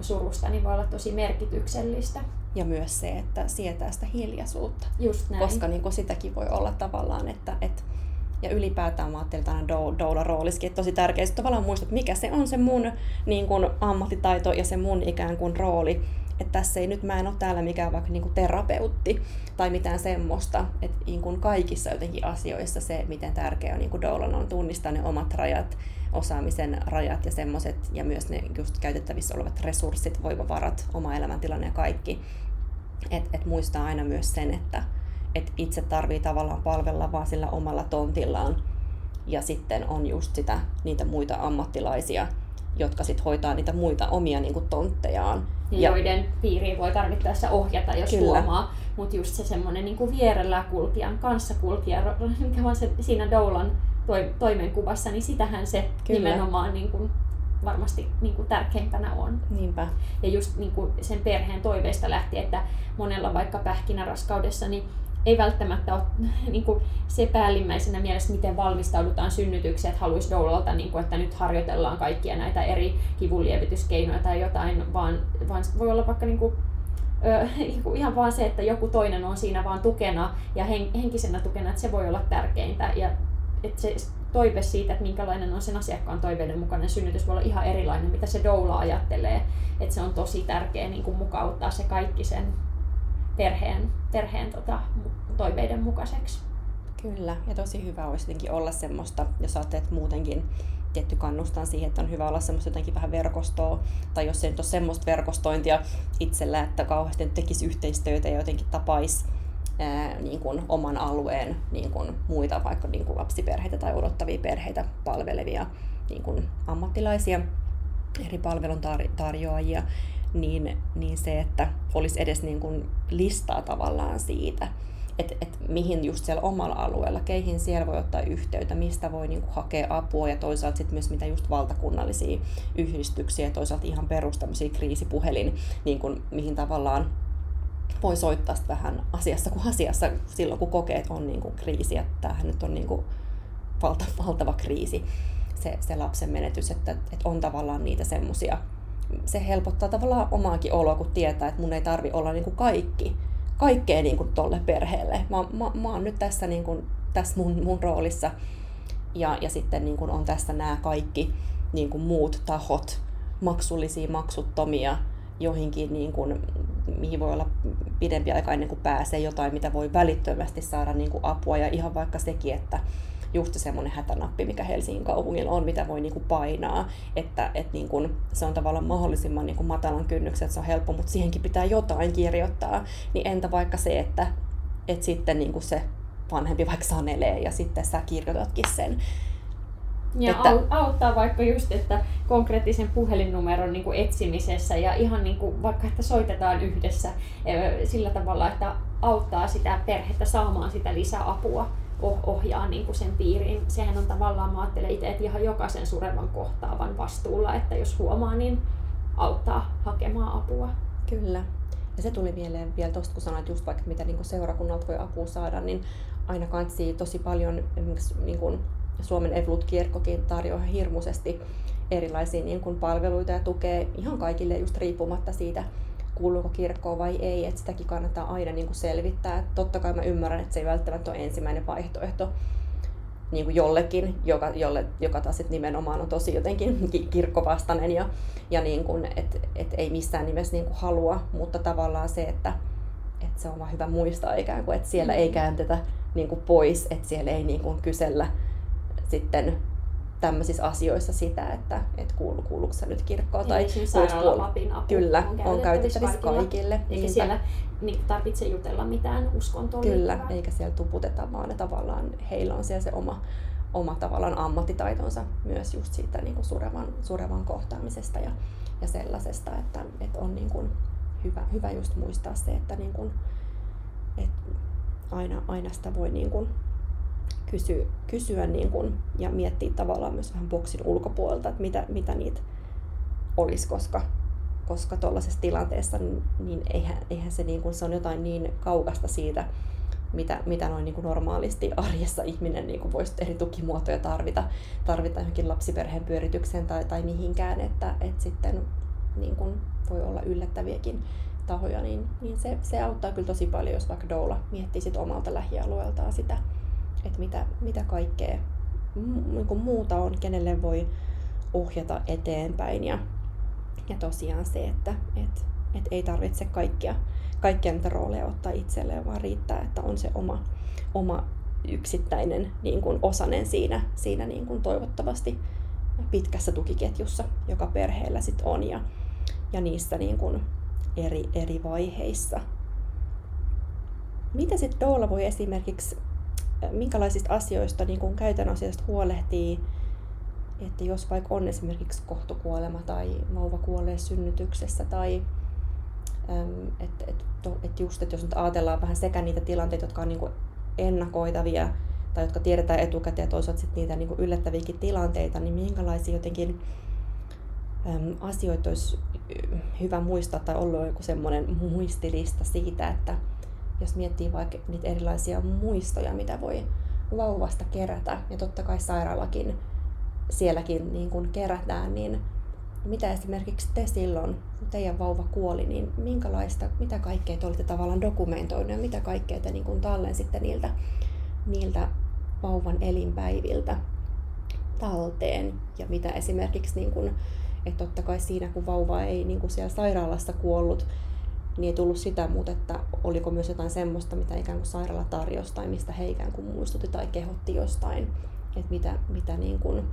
surusta, niin voi olla tosi merkityksellistä. Ja myös se, että sietää sitä hiljaisuutta. Just näin. Koska niin sitäkin voi olla tavallaan, että, että ja ylipäätään mä ajattelin, että aina doula rooliskin, että tosi tärkeää tavallaan muistaa, että mikä se on se mun niin kun, ammattitaito ja se mun ikään kuin rooli. Että tässä ei nyt, mä en ole täällä mikään vaikka niin kuin terapeutti tai mitään semmoista, että niin kuin kaikissa jotenkin asioissa se, miten tärkeää on niin doulan on tunnistaa ne omat rajat, osaamisen rajat ja semmoiset, ja myös ne just käytettävissä olevat resurssit, voimavarat, oma elämäntilanne ja kaikki. Että et muistaa aina myös sen, että, että itse tarvii tavallaan palvella vaan sillä omalla tontillaan. Ja sitten on just sitä, niitä muita ammattilaisia, jotka sitten hoitaa niitä muita omia niin kuin tonttejaan. Ja joiden piiriin voi tarvittaessa ohjata, jos Kyllä. huomaa. Mutta just se semmoinen niin vierellä kulkijan, kanssakulkija, mikä on se siinä Doulan toimenkuvassa, niin sitähän se Kyllä. nimenomaan niin kuin varmasti niin kuin tärkeimpänä on. Niinpä. Ja just niin kuin sen perheen toiveista lähti, että monella vaikka pähkinäraskaudessa, niin ei välttämättä ole niin kuin se päällimmäisenä mielessä, miten valmistaudutaan synnytykseen, että haluaisi doulalta, niin kuin, että nyt harjoitellaan kaikkia näitä eri kivunlievityskeinoja tai jotain, vaan, vaan voi olla vaikka niin kuin, ö, niinku ihan vaan se, että joku toinen on siinä vaan tukena ja hen, henkisenä tukena, että se voi olla tärkeintä. Ja että se toive siitä, että minkälainen on sen asiakkaan toiveiden mukainen synnytys, voi olla ihan erilainen, mitä se doula ajattelee. Että se on tosi tärkeä niin kuin mukauttaa se kaikki sen perheen, perheen tota, toiveiden mukaiseksi. Kyllä, ja tosi hyvä olisi jotenkin olla semmoista, jos ajattelet muutenkin tietty kannustan siihen, että on hyvä olla semmoista jotenkin vähän verkostoa, tai jos ei nyt ole semmoista verkostointia itsellä, että kauheasti tekisi yhteistyötä ja jotenkin tapaisi ää, niin kuin oman alueen niin kuin muita vaikka niin kuin lapsiperheitä tai odottavia perheitä palvelevia niin kuin ammattilaisia, eri palveluntarjoajia, niin, niin se, että olisi edes niin kuin listaa tavallaan siitä, että et mihin just siellä omalla alueella, keihin siellä voi ottaa yhteyttä, mistä voi niinku hakea apua ja toisaalta sitten myös mitä just valtakunnallisia yhdistyksiä ja toisaalta ihan perustamisia kriisipuhelin, niin kuin, mihin tavallaan voi soittaa vähän asiassa kuin asiassa silloin, kun kokee, että on niinku kriisi. Ja tämähän nyt on niinku valta, valtava kriisi, se, se lapsen menetys, että, että on tavallaan niitä semmoisia. Se helpottaa tavallaan omaakin oloa, kun tietää, että mun ei tarvi olla niinku kaikki kaikkea niin kuin tolle perheelle. Mä, mä, mä oon nyt tässä, niin kuin, tässä mun, mun roolissa ja, ja sitten niin kuin on tässä nämä kaikki niin kuin muut tahot, maksullisia, maksuttomia, joihinkin, niin kuin, mihin voi olla pidempi aika ennen kuin pääsee jotain, mitä voi välittömästi saada niin kuin apua. Ja ihan vaikka sekin, että just semmoinen hätänappi, mikä Helsingin kaupungilla on, mitä voi niinku painaa, että et niinku, se on tavallaan mahdollisimman niinku matalan kynnyksen, että se on helppo, mutta siihenkin pitää jotain kirjoittaa. Niin entä vaikka se, että et sitten niinku se vanhempi vaikka sanelee ja sitten sä kirjoitatkin sen. Ja että... auttaa vaikka just, että konkreettisen puhelinnumeron niin kuin etsimisessä ja ihan niin kuin, vaikka, että soitetaan yhdessä sillä tavalla, että auttaa sitä perhettä saamaan sitä lisäapua ohjaa niin kuin sen piiriin. Sehän on tavallaan, mä ajattelen itse, että ihan jokaisen surevan kohtaavan vastuulla, että jos huomaa, niin auttaa hakemaan apua. Kyllä. Ja se tuli mieleen vielä tuosta, kun sanoit just vaikka mitä niin seurakunnalta voi apua saada, niin aina kansi tosi paljon niin kuin Suomen Evolut-kirkkokin tarjoaa hirmuisesti erilaisia niin kuin palveluita ja tukee ihan kaikille just riippumatta siitä, kuuluuko kirkkoon vai ei, että sitäkin kannattaa aina niin kuin selvittää. Et totta kai mä ymmärrän, että se ei välttämättä ole ensimmäinen vaihtoehto niin kuin jollekin, joka, jolle, joka taas sit nimenomaan on tosi jotenkin kirkkovastainen ja, ja niin kuin, et, et ei missään nimessä niin kuin halua, mutta tavallaan se, että, että se on vaan hyvä muistaa ikään kuin, että siellä ei mm. kääntetä niin kuin pois, että siellä ei niin kuin kysellä sitten tämmöisissä asioissa sitä, että et kuulu, kuuluuko sä nyt kirkkoon tai sairaalamapin apu Kyllä, on, on käytettävissä kaikille. Eikä Niinpä. siellä niin, tarvitse jutella mitään uskontoa Kyllä, liikkuvaa. eikä siellä tuputeta, vaan ne tavallaan, heillä on siellä se oma, oma tavallaan ammattitaitonsa myös just siitä niin kuin surevan, surevan kohtaamisesta ja, ja sellaisesta, että, että on niin kuin hyvä, hyvä just muistaa se, että, niin kuin, että aina, aina sitä voi niin kuin kysyä, kysyä niin kun, ja miettiä tavallaan myös vähän boksin ulkopuolelta, että mitä, mitä niitä olisi, koska koska tuollaisessa tilanteessa niin, eihän, eihän se, niin kun, se on jotain niin kaukasta siitä, mitä, mitä noin niin kuin normaalisti arjessa ihminen niin kuin voisi eri tukimuotoja tarvita, tarvita johonkin lapsiperheen pyöritykseen tai, tai mihinkään, että, että sitten niin kuin voi olla yllättäviäkin tahoja, niin, niin se, se auttaa kyllä tosi paljon, jos vaikka Doula miettii sit omalta lähialueeltaan sitä, että mitä, mitä kaikkea niin muuta on, kenelle voi ohjata eteenpäin. Ja, ja tosiaan se, että et, et ei tarvitse kaikkia, kaikkia niitä rooleja ottaa itselleen, vaan riittää, että on se oma, oma yksittäinen niin kuin osanen siinä, siinä niin kuin toivottavasti pitkässä tukiketjussa, joka perheellä sit on ja, ja niissä niin kuin eri, eri vaiheissa. Mitä sitten Doola voi esimerkiksi minkälaisista asioista niin kuin käytön asioista huolehtii, että jos vaikka on esimerkiksi kohtukuolema tai vauva kuolee synnytyksessä tai että et, et just, että jos nyt ajatellaan vähän sekä niitä tilanteita, jotka on niin kuin ennakoitavia tai jotka tiedetään etukäteen ja toisaalta sit niitä niin kuin yllättäviäkin tilanteita, niin minkälaisia jotenkin asioita olisi hyvä muistaa tai olla joku semmoinen muistilista siitä, että jos miettii vaikka niitä erilaisia muistoja, mitä voi vauvasta kerätä, ja totta kai sairaalakin sielläkin niin kun kerätään, niin mitä esimerkiksi te silloin, kun teidän vauva kuoli, niin minkälaista, mitä kaikkea te olitte tavallaan dokumentoineet ja mitä kaikkea te niin kun tallensitte niiltä, niiltä vauvan elinpäiviltä talteen? Ja mitä esimerkiksi, niin kun, että totta kai siinä kun vauva ei niin kun siellä sairaalassa kuollut, niin ei tullut sitä, mutta että oliko myös jotain semmoista, mitä ikään kuin sairaala tarjosi tai mistä he ikään kuin muistutti tai kehotti jostain, että mitä, mitä niin kuin,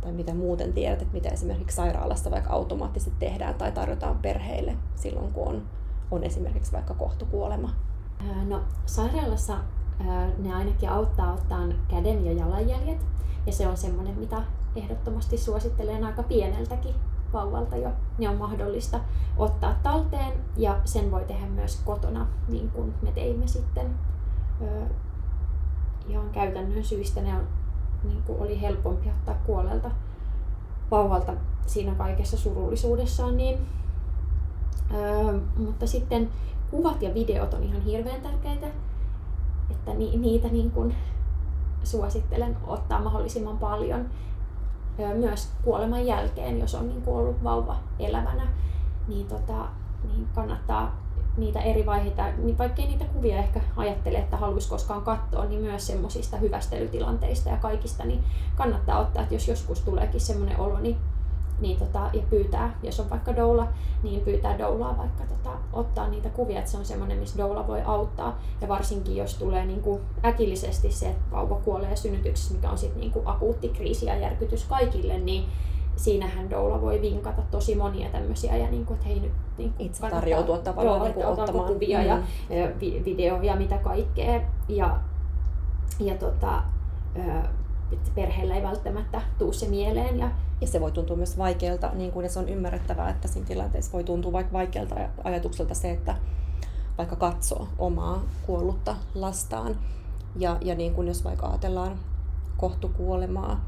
tai mitä muuten tiedät, että mitä esimerkiksi sairaalassa vaikka automaattisesti tehdään tai tarjotaan perheille silloin, kun on, on esimerkiksi vaikka kohtukuolema. No sairaalassa ne ainakin auttaa ottaa käden ja jalanjäljet. Ja se on semmoinen, mitä ehdottomasti suosittelen aika pieneltäkin vauvalta jo. Ne on mahdollista ottaa talteen ja sen voi tehdä myös kotona, niin kuin me teimme sitten ihan käytännön syistä. Ne on, niin kuin oli helpompi ottaa kuolelta vauvalta siinä kaikessa surullisuudessaan. Niin, öö, mutta sitten kuvat ja videot on ihan hirveän tärkeitä, että ni, niitä niin kuin suosittelen ottaa mahdollisimman paljon öö, myös kuoleman jälkeen, jos on niin ollut vauva elävänä, niin, tota, niin kannattaa niitä eri vaiheita, niin vaikkei niitä kuvia ehkä ajattele, että haluaisi koskaan katsoa, niin myös semmoisista hyvästelytilanteista ja kaikista, niin kannattaa ottaa, että jos joskus tuleekin semmoinen olo, niin niin tota, ja pyytää, jos on vaikka doula, niin pyytää doulaa vaikka tota, ottaa niitä kuvia, että se on semmoinen, missä doula voi auttaa. Ja varsinkin jos tulee niin kuin äkillisesti se, että vauva kuolee synnytyksessä, mikä on sitten niin kuin akuutti kriisi ja järkytys kaikille, niin siinähän doula voi vinkata tosi monia tämmöisiä ja niin kuin, että hei nyt niin kuin itse tarjoutua tavallaan joo, niin ottamaan kuvia mm. ja, ja video ja mitä kaikkea ja, ja tota, perheellä ei välttämättä tuu se mieleen. Ja, ja se voi tuntua myös vaikealta, niin kuin se on ymmärrettävää, että siinä tilanteessa voi tuntua vaikka vaikealta ajatukselta se, että vaikka katsoo omaa kuollutta lastaan. Ja, ja niin kuin jos vaikka ajatellaan kohtukuolemaa,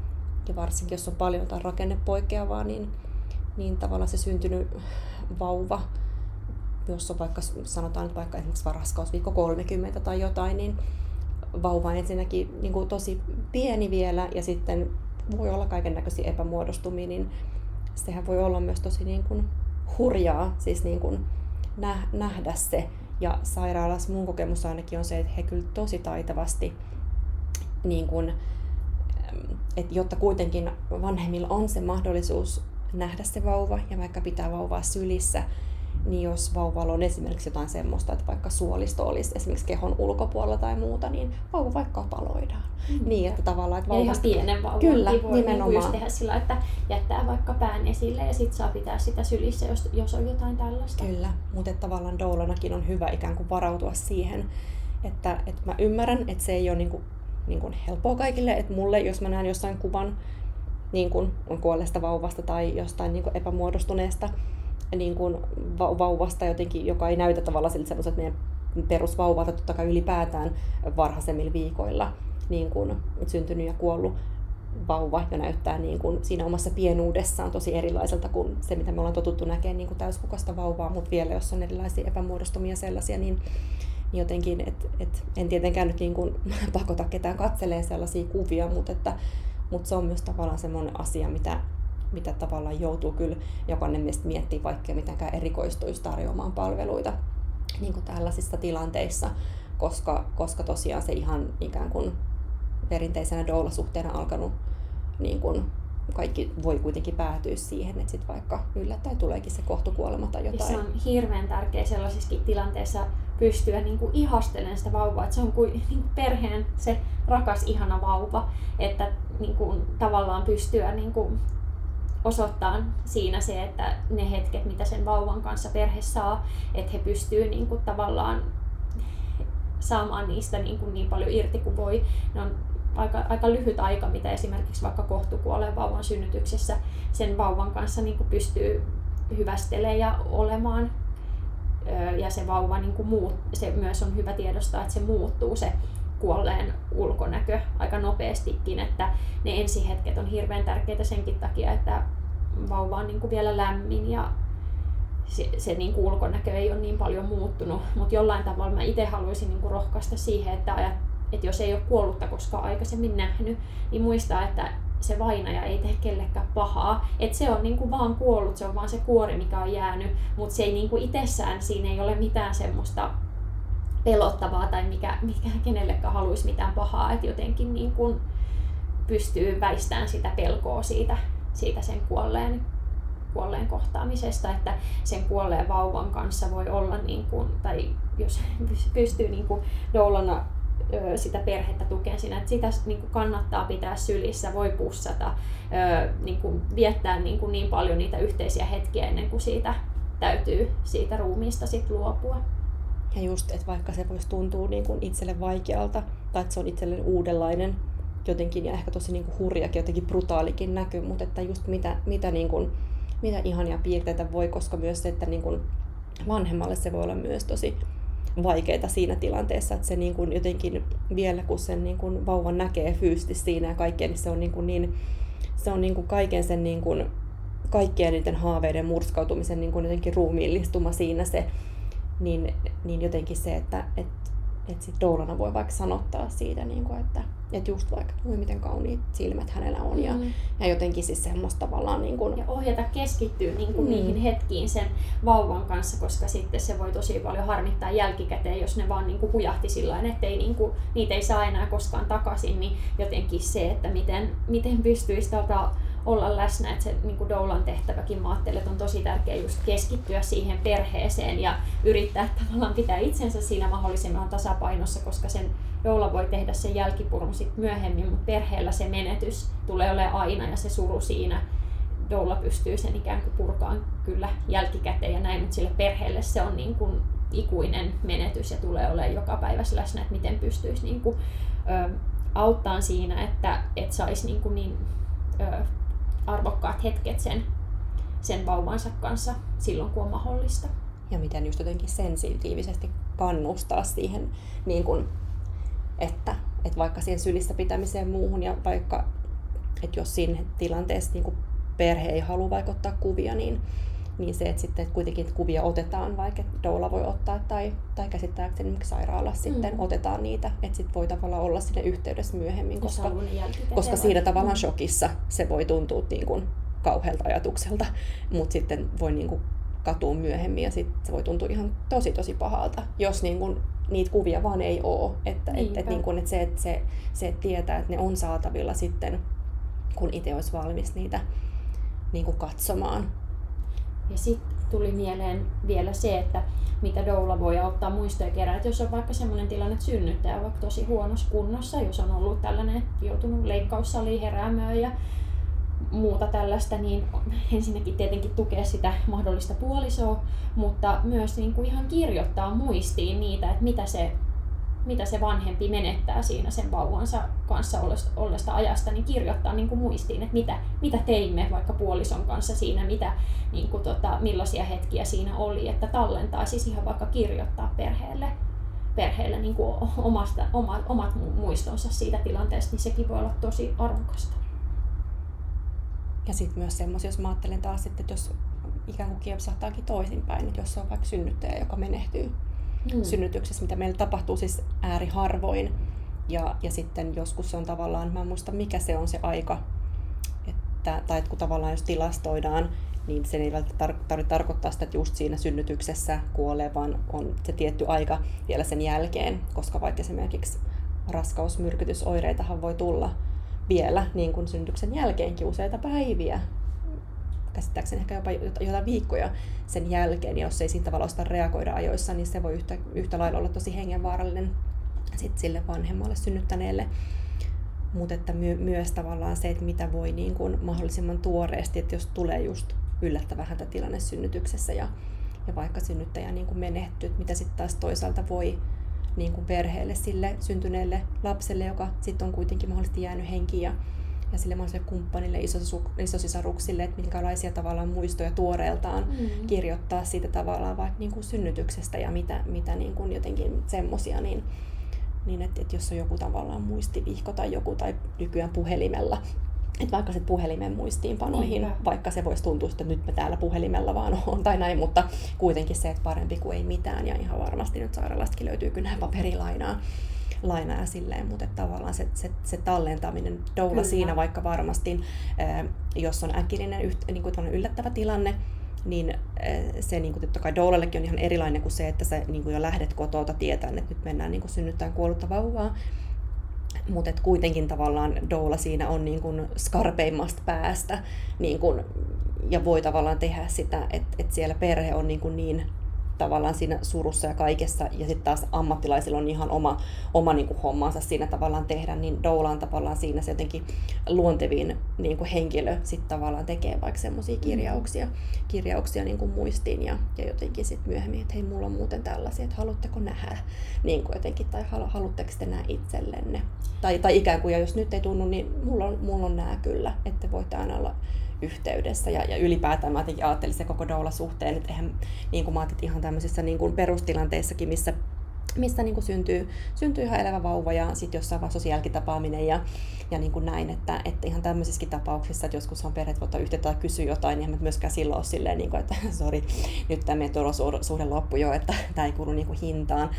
ja varsinkin jos on paljon jotain rakennepoikkeavaa, niin, niin tavallaan se syntynyt vauva, jos on vaikka, sanotaan nyt vaikka esimerkiksi varaskausviikko 30 tai jotain, niin vauva ensinnäkin niin kuin tosi pieni vielä ja sitten voi olla kaiken näköisiä epämuodostumia, niin sehän voi olla myös tosi niin kuin hurjaa siis niin kuin nähdä se. Ja sairaalassa mun kokemus ainakin on se, että he kyllä tosi taitavasti, niin kuin, että jotta kuitenkin vanhemmilla on se mahdollisuus nähdä se vauva ja vaikka pitää vauvaa sylissä, niin jos vauvalla on esimerkiksi jotain semmoista, että vaikka suolisto olisi esimerkiksi kehon ulkopuolella tai muuta, niin vauva vaikka paloidaan. Mm. Niin, että tavallaan, että vauva... Ja ihan pienen vauvan Kyllä, voi niinku nimenomaan. Niin tehdä sillä, että jättää vaikka pään esille ja sitten saa pitää sitä sylissä, jos, jos on jotain tällaista. Kyllä, mutta tavallaan doulanakin on hyvä ikään kuin varautua siihen, että, että mä ymmärrän, että se ei ole niin kuin, niin kuin helppoa kaikille, että mulle, jos mä näen jossain kuvan niin kuin on kuolleesta vauvasta tai jostain niin kuin epämuodostuneesta niin kuin vauvasta jotenkin, joka ei näytä tavallaan siltä semmoiselta meidän perusvauvalta, totta kai ylipäätään varhaisemmilla viikoilla niin kuin syntynyt ja kuollut vauva ja näyttää niin kuin siinä omassa pienuudessaan tosi erilaiselta kuin se, mitä me ollaan totuttu näkemään niin kuin täyskukasta vauvaa, mutta vielä jos on erilaisia epämuodostumia sellaisia, niin, niin jotenkin, et, et, en tietenkään nyt niin kuin pakota ketään katselee sellaisia kuvia, mutta, että, mutta se on myös tavallaan semmoinen asia, mitä, mitä tavallaan joutuu kyllä jokainen meistä miettiä, vaikka mitenkään erikoistuisi tarjoamaan palveluita niin kuin tällaisissa tilanteissa, koska, koska tosiaan se ihan ikään kuin perinteisenä doula-suhteena alkanut niin kuin kaikki voi kuitenkin päätyä siihen, että sitten vaikka yllättäen tuleekin se kohtukuolema tai jotain. Ja se on hirveän tärkeä sellaisissa tilanteissa pystyä niin kuin ihastelemaan sitä vauvaa, että se on kuin, niin kuin perheen se rakas ihana vauva, että niin kuin, tavallaan pystyä niin kuin, osoittaa siinä se, että ne hetket, mitä sen vauvan kanssa perhe saa, että he pystyy niin kuin tavallaan saamaan niistä niin, kuin niin paljon irti kuin voi. Ne on aika, aika lyhyt aika, mitä esimerkiksi vaikka kohtukuoleen vauvan synnytyksessä sen vauvan kanssa niin kuin pystyy hyvästelemään ja olemaan. Ja se vauva niin kuin muut, se myös on hyvä tiedostaa, että se muuttuu se kuolleen ulkonäkö aika nopeastikin, että ne ensihetket on hirveän tärkeitä senkin takia, että vauva on niin kuin vielä lämmin ja se, se niin kuin ulkonäkö ei ole niin paljon muuttunut, mutta jollain tavalla mä itse haluaisin niin kuin rohkaista siihen, että, ajat, että jos ei ole kuollutta koskaan aikaisemmin nähnyt, niin muistaa, että se vainaja ei tee kellekään pahaa. Että se on niin kuin vaan kuollut, se on vaan se kuori, mikä on jäänyt, mutta se ei niin kuin itsessään, siinä ei ole mitään semmoista pelottavaa tai mikä, mikä kenellekään haluaisi mitään pahaa, että jotenkin niin kuin pystyy väistämään sitä pelkoa siitä, siitä sen kuolleen, kuolleen kohtaamisesta, että sen kuolleen vauvan kanssa voi olla, niin kuin, tai jos pystyy niin kuin doulana sitä perhettä tukea siinä, että sitä niin kuin kannattaa pitää sylissä, voi pussata, niin kuin viettää niin, kuin niin paljon niitä yhteisiä hetkiä ennen kuin siitä täytyy siitä ruumiista sit luopua. Ja just, että vaikka se voisi tuntua niin kuin itselle vaikealta, tai että se on itselle uudenlainen jotenkin, ja ehkä tosi niin kuin hurjakin, jotenkin brutaalikin näky, mutta että just mitä, mitä, niin kuin, mitä ihania piirteitä voi, koska myös se, että niin kuin vanhemmalle se voi olla myös tosi vaikeita siinä tilanteessa, että se niin kuin jotenkin vielä kun sen niin kuin vauvan näkee fyysisesti siinä ja kaikkea, niin se on niin, kuin niin se on niin kuin kaiken sen niin kuin, kaikkien niiden haaveiden murskautumisen niin kuin jotenkin ruumiillistuma siinä se, niin, niin jotenkin se, että et, et sit Doulana voi vaikka sanottaa siitä, niin kuin, että et just vaikka, että miten kauniit silmät hänellä on. Ja, mm. ja jotenkin siis semmoista tavallaan... Niin kuin... Ja ohjata keskittyä niin kuin mm. niihin hetkiin sen vauvan kanssa, koska sitten se voi tosi paljon harmittaa jälkikäteen, jos ne vaan niin kuin hujahti sillä että ei, niin kuin, niitä ei saa enää koskaan takaisin. Niin jotenkin se, että miten, miten pystyisi tota, olla läsnä, että se niin kuin Doulan tehtäväkin mä ajattelen, että on tosi tärkeää just keskittyä siihen perheeseen ja yrittää tavallaan pitää itsensä siinä mahdollisimman tasapainossa, koska sen Doula voi tehdä sen jälkipurun sit myöhemmin, mutta perheellä se menetys tulee olemaan aina ja se suru siinä Doula pystyy sen ikään kuin purkaan kyllä jälkikäteen ja näin, mutta sille perheelle se on niin kuin ikuinen menetys ja tulee olemaan joka päivä läsnä, että miten pystyisi niin kuin, ö, auttaa siinä, että et saisi niin, kuin niin ö, arvokkaat hetket sen, sen vauvansa kanssa silloin, kun on mahdollista. Ja miten just jotenkin sensitiivisesti kannustaa siihen, niin kun, että, että vaikka siihen sylissä pitämiseen muuhun ja vaikka, että jos siinä tilanteessa niin perhe ei halua vaikuttaa kuvia, niin, niin se, että sitten että kuitenkin kuvia otetaan, vaikka doula voi ottaa tai, tai käsittääkseni sairaalassa mm. sitten otetaan niitä, että sitten voi tavallaan olla sinne yhteydessä myöhemmin, koska, koska siinä tavallaan mm. shokissa se voi tuntua niin kuin kauhealta ajatukselta, mutta sitten voi niin kuin katua myöhemmin ja sitten se voi tuntua ihan tosi tosi pahalta, jos niin kuin niitä kuvia vaan ei ole. Että, et, et, niin kuin, että se, että se, se, että tietää, että ne on saatavilla sitten, kun itse olisi valmis niitä niin kuin katsomaan. Ja sitten tuli mieleen vielä se, että mitä doula voi auttaa muistoja kerran. Että jos on vaikka sellainen tilanne, että synnyttäjä on vaikka tosi huonossa kunnossa, jos on ollut tällainen joutunut leikkaussaliin heräämöön ja muuta tällaista, niin ensinnäkin tietenkin tukea sitä mahdollista puolisoa, mutta myös niin kuin ihan kirjoittaa muistiin niitä, että mitä se mitä se vanhempi menettää siinä sen vauvansa kanssa ollesta ajasta, niin kirjoittaa niin kuin muistiin, että mitä, mitä teimme vaikka puolison kanssa siinä, mitä, niin kuin tota, millaisia hetkiä siinä oli, että tallentaa siis ihan vaikka kirjoittaa perheelle, perheelle niin kuin omasta, oma, omat muistonsa siitä tilanteesta, niin sekin voi olla tosi arvokasta. Ja sitten myös semmoisia, jos mä ajattelen taas, että jos ikään kuin kiepsahtaakin toisinpäin, että jos on vaikka synnyttäjä, joka menehtyy mm. synnytyksessä, mitä meillä tapahtuu siis ääriharvoin. Ja, ja sitten joskus se on tavallaan, mä en muista mikä se on se aika, että, tai että kun tavallaan jos tilastoidaan, niin se ei välttämättä tarvitse tarkoittaa sitä, että just siinä synnytyksessä kuolee, vaan on se tietty aika vielä sen jälkeen, koska vaikka esimerkiksi raskausmyrkytysoireitahan voi tulla vielä niin kuin synnytyksen jälkeenkin useita päiviä käsittääkseni ehkä jopa jotain viikkoja sen jälkeen, jos ei siitä tavalla reagoida ajoissa, niin se voi yhtä, yhtä lailla olla tosi hengenvaarallinen sit sille vanhemmalle synnyttäneelle. Mutta että my, myös tavallaan se, että mitä voi niin kuin mahdollisimman tuoreesti, että jos tulee just yllättävän hätätilanne synnytyksessä ja, ja vaikka synnyttäjä niin kuin menehtyy, mitä sitten taas toisaalta voi niin kuin perheelle, sille syntyneelle lapselle, joka sitten on kuitenkin mahdollisesti jäänyt henkiin ja ja sille mahdolliselle kumppanille, isosisaruksille, että minkälaisia tavallaan muistoja tuoreeltaan mm. kirjoittaa siitä tavallaan vaikka niin kuin synnytyksestä ja mitä, mitä niin kuin jotenkin semmosia, niin, niin että, että jos on joku tavallaan muistivihko tai joku tai nykyään puhelimella, että vaikka se puhelimen muistiinpanoihin, Niinpä. vaikka se voisi tuntua, että nyt me täällä puhelimella vaan on tai näin, mutta kuitenkin se, että parempi kuin ei mitään ja ihan varmasti nyt sairaalastakin löytyy kyllä paperilainaa lainaa silleen, mutta tavallaan se, se, se tallentaminen, doula Kyllä. siinä vaikka varmasti, jos on äkillinen niin kuin yllättävä tilanne, niin se niin kuin, totta kai doulallekin on ihan erilainen kuin se, että sä niin kuin jo lähdet kotota tietäen, että nyt mennään niin kuin synnyttämään kuollutta vauvaa. Mutta kuitenkin tavallaan doula siinä on niin kuin skarpeimmasta päästä niin kuin, ja voi tavallaan tehdä sitä, että, että siellä perhe on niin, kuin niin tavallaan siinä surussa ja kaikessa, ja sitten taas ammattilaisilla on ihan oma, oma niin kuin hommansa siinä tavallaan tehdä, niin Doula on tavallaan siinä se jotenkin luontevin niin kuin henkilö sitten tavallaan tekee vaikka semmoisia kirjauksia, kirjauksia niin kuin muistiin ja, ja jotenkin sitten myöhemmin, että hei, mulla on muuten tällaisia, että haluatteko nähdä, niin kuin jotenkin, tai haluatteko te nämä itsellenne. Tai, tai ikään kuin, ja jos nyt ei tunnu, niin mulla on, mulla on nämä kyllä, että voitte aina olla yhteydessä. Ja, ja ylipäätään mä ajattelin se koko doula-suhteen, että eihän, niin kuin mä ihan tämmöisissä niin kuin perustilanteissakin, missä missä niin kuin syntyy, syntyy ihan elävä vauva ja sitten jossain vaiheessa jälkitapaaminen ja, ja niin kuin näin, että, että ihan tämmöisissäkin tapauksissa, että joskus on perheet ottaa yhteyttä tai kysyä jotain, niin myöskään silloin ole silleen, niin kuin, että sori, nyt tämä meidän suhde loppu jo, että tämä ei kuulu niin kuin hintaan.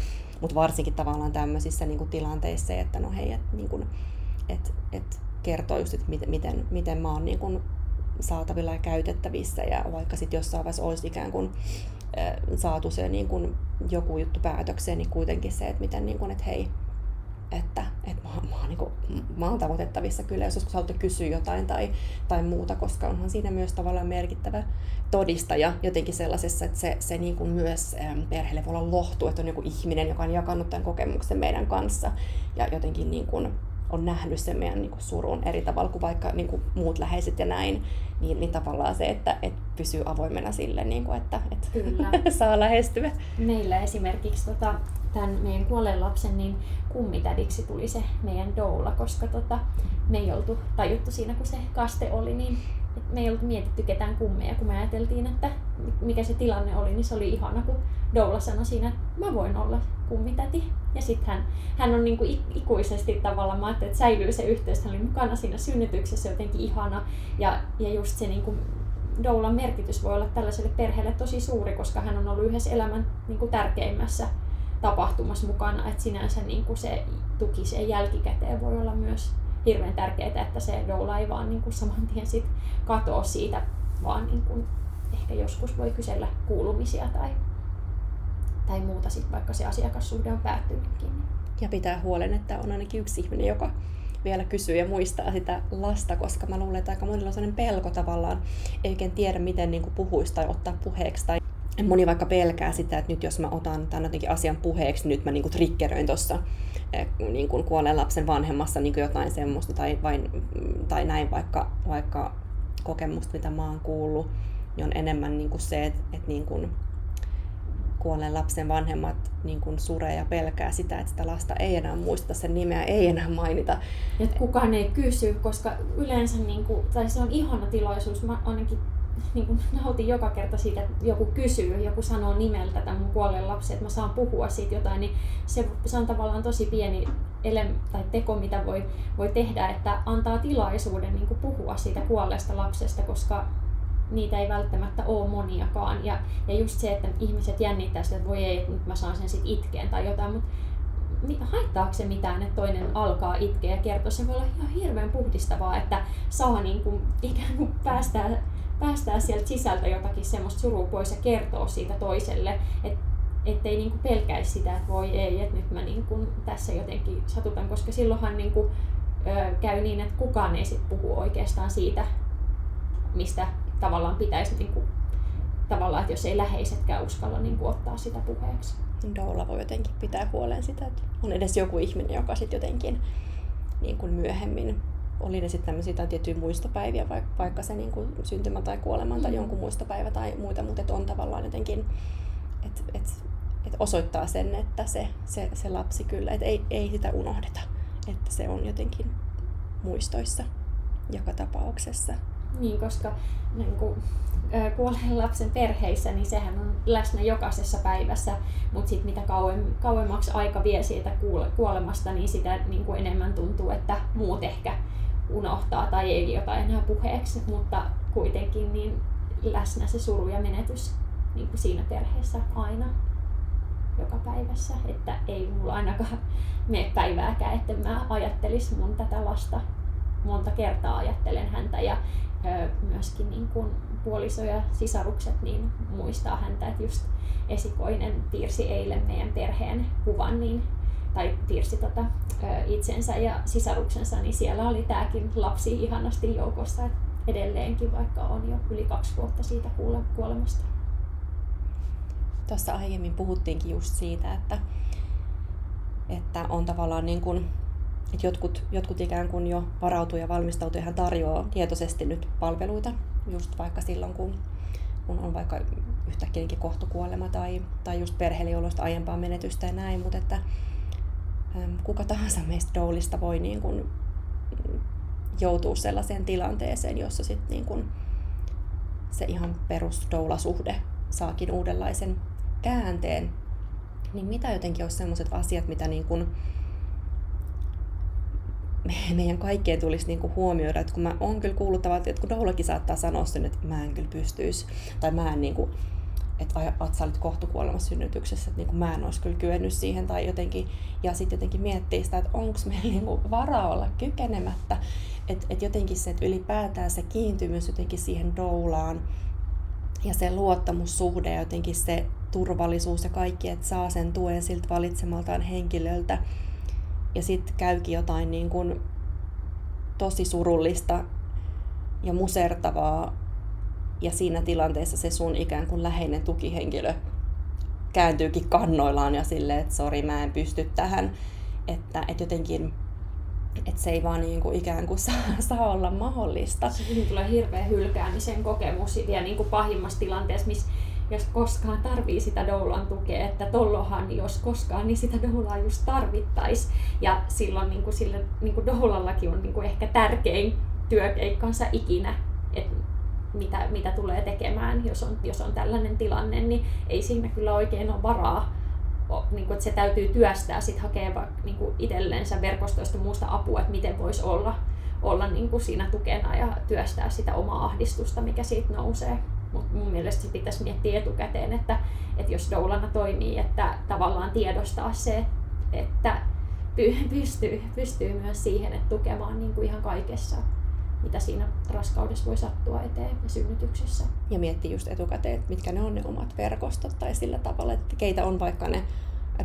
Mutta varsinkin tavallaan tämmöisissä niin kuin tilanteissa, että no hei, että niin kuin, et, et kertoo just, että miten, miten, miten mä oon niin kuin saatavilla ja käytettävissä ja vaikka sitten jossain vaiheessa olisi ikään kuin saatu se niin kuin joku juttu päätökseen, niin kuitenkin se, että miten niin kuin, että hei, että, että mä, mä, oon, niin kuin, mä oon tavoitettavissa kyllä, jos joskus haluatte kysyä jotain tai, tai muuta, koska onhan siinä myös tavallaan merkittävä todistaja jotenkin sellaisessa, että se, se niin kuin myös perheelle voi olla lohtu, että on joku ihminen, joka on jakanut tämän kokemuksen meidän kanssa ja jotenkin niin kuin on nähnyt sen meidän niin kuin surun eri tavalla kuin vaikka niin kuin muut läheiset ja näin, niin, niin tavallaan se, että, että pysyy avoimena sille, niin kuin, että, että Kyllä. saa lähestyä. Meillä esimerkiksi tota, tämän meidän kuolleen lapsen niin kummitädiksi tuli se meidän doula, koska tota, me ei oltu tajuttu siinä, kun se kaste oli, niin me ei oltu mietitty ketään kummeja, kun me ajateltiin, että mikä se tilanne oli, niin se oli ihana, kun Doula sanoi siinä, että mä voin olla kummitäti. Ja sitten hän, hän on niinku ikuisesti tavallaan, mä ajattelin, että säilyy se yhteys, hän oli mukana siinä synnytyksessä jotenkin ihana. Ja, ja just se niinku, Doulan merkitys voi olla tällaiselle perheelle tosi suuri, koska hän on ollut yhdessä elämän niinku, tärkeimmässä tapahtumassa mukana, että sinänsä niin kuin se tuki sen jälkikäteen voi olla myös hirveän tärkeää, että se doula ei vaan niin kuin saman tien sit katoa siitä, vaan niin kuin ehkä joskus voi kysellä kuulumisia tai, tai muuta, sit, vaikka se asiakassuhde on päättynytkin. Ja pitää huolen, että on ainakin yksi ihminen, joka vielä kysyy ja muistaa sitä lasta, koska mä luulen, että aika monilla on sellainen pelko tavallaan, ei oikein tiedä, miten niin kuin puhuisi tai ottaa puheeksi. Tai moni vaikka pelkää sitä, että nyt jos mä otan tämän jotenkin asian puheeksi, niin nyt mä niin kuin triggeröin tuossa Eh, niin kuolleen lapsen vanhemmassa niin jotain semmoista tai, vain, tai näin vaikka, vaikka kokemusta, mitä mä oon kuullut, niin on enemmän niin kuin se, että, että niin kuin kuolleen lapsen vanhemmat niin kuin suree ja pelkää sitä, että sitä lasta ei enää muisteta, sen nimeä ei enää mainita. Että kukaan ei kysy, koska yleensä, niin kuin, tai se on ihana tilaisuus, mä ainakin niin kuin nautin joka kerta siitä, että joku kysyy, joku sanoo nimeltä tämän mun kuolleen lapsen, että mä saan puhua siitä jotain, niin se, se on tavallaan tosi pieni ele, tai teko, mitä voi, voi tehdä, että antaa tilaisuuden niin kuin puhua siitä kuolleesta lapsesta, koska niitä ei välttämättä ole moniakaan. Ja, ja just se, että ihmiset jännittää sitä, että voi ei, että nyt mä saan sen sitten itkeen tai jotain, mutta haittaako se mitään, että toinen alkaa itkeä ja kertoa. Se voi olla ihan hirveän puhdistavaa, että saa niin kuin, ikään kuin päästää päästää sieltä sisältä jotakin semmoista surua pois ja kertoa siitä toiselle, että ettei niinku pelkäisi sitä, että voi ei, että nyt mä niinku tässä jotenkin satutan, koska silloinhan niinku, ö, käy niin, että kukaan ei sit puhu oikeastaan siitä, mistä tavallaan pitäisi niinku, tavallaan, että jos ei läheisetkään uskalla niinku ottaa sitä puheeksi. Doula voi jotenkin pitää huolen sitä, että on edes joku ihminen, joka sitten jotenkin niin kuin myöhemmin oli ne sitten tämmöisiä tai tiettyjä muistopäiviä, vaikka, vaikka se niin kuin syntymä tai kuolema tai mm. jonkun muistopäivä tai muita, mutta et on tavallaan jotenkin, että et, et osoittaa sen, että se, se, se lapsi kyllä, että ei, ei sitä unohdeta, että se on jotenkin muistoissa joka tapauksessa. Niin, koska niin kuin, kuolleen lapsen perheissä, niin sehän on läsnä jokaisessa päivässä, mutta sitten mitä kauem, kauemmaksi aika vie siitä kuolemasta, niin sitä niin kuin enemmän tuntuu, että muut ehkä unohtaa tai ei jotain enää puheeksi, mutta kuitenkin niin läsnä se suru ja menetys niin kuin siinä perheessä aina joka päivässä, että ei mulla ainakaan mene päivääkään, että mä ajattelis mun tätä lasta monta kertaa ajattelen häntä. Ja ö, myöskin niin kuin puoliso ja sisarukset niin muistaa häntä, että just esikoinen piirsi eilen meidän perheen kuvan, niin tai piirsi tota, itsensä ja sisaruksensa, niin siellä oli tämäkin lapsi ihanasti joukossa edelleenkin, vaikka on jo yli kaksi vuotta siitä kuolemasta. tuossa aiemmin puhuttiinkin just siitä, että, että on tavallaan niin kuin, että jotkut, jotkut ikään kuin jo varautuu ja valmistautuu ja tarjoaa tietoisesti nyt palveluita, just vaikka silloin, kun, kun on vaikka yhtäkkiä kohtukuolema tai, tai just perheelliolosta aiempaa menetystä ja näin, mutta että kuka tahansa meistä doulista voi niin kuin joutua sellaiseen tilanteeseen, jossa sit niin kuin se ihan perus doulasuhde saakin uudenlaisen käänteen, niin mitä jotenkin olisi sellaiset asiat, mitä niin kuin meidän kaikkien tulisi niinku huomioida, että kun mä oon kyllä kuullut että kun Doulakin saattaa sanoa sen, että mä en kyllä pystyisi, tai mä en niinku, että, että sä olit kohtukuolemassa synnytyksessä, että niinku mä en olisi kyllä kyennyt siihen, tai jotenkin, ja sitten jotenkin miettii sitä, että onko meillä niinku varaa olla kykenemättä, että et jotenkin se, että ylipäätään se kiintymys jotenkin siihen doulaan, ja se luottamussuhde ja jotenkin se turvallisuus ja kaikki, että saa sen tuen siltä valitsemaltaan henkilöltä, ja sitten käykin jotain niin kuin tosi surullista ja musertavaa ja siinä tilanteessa se sun ikään kuin läheinen tukihenkilö kääntyykin kannoillaan ja silleen, että sori mä en pysty tähän, että, että jotenkin että se ei vaan niin kuin ikään kuin saa, saa olla mahdollista. Siinä tulee hirveä hylkäämisen kokemus ja niin kuin pahimmassa tilanteessa, missä jos koskaan tarvii sitä doulan tukea, että tollohan jos koskaan, niin sitä doulaa just tarvittaisi. Ja silloin niin kuin sille, niin kuin doulallakin on niin kuin ehkä tärkein työkeikkansa ikinä, että mitä, mitä tulee tekemään, jos on, jos on tällainen tilanne, niin ei siinä kyllä oikein ole varaa niin kuin, että se täytyy työstää, sitten hakea niin kuin itsellensä verkostoista muusta apua, että miten voisi olla, olla niin kuin siinä tukena ja työstää sitä omaa ahdistusta, mikä siitä nousee. Mutta mun mielestä se pitäisi miettiä etukäteen, että, että jos doulana toimii, että tavallaan tiedostaa se, että pystyy, pystyy myös siihen, että tukemaan niin kuin ihan kaikessa, mitä siinä raskaudessa voi sattua eteen ja synnytyksessä. Ja miettiä just etukäteen, että mitkä ne on ne omat verkostot tai sillä tavalla, että keitä on vaikka ne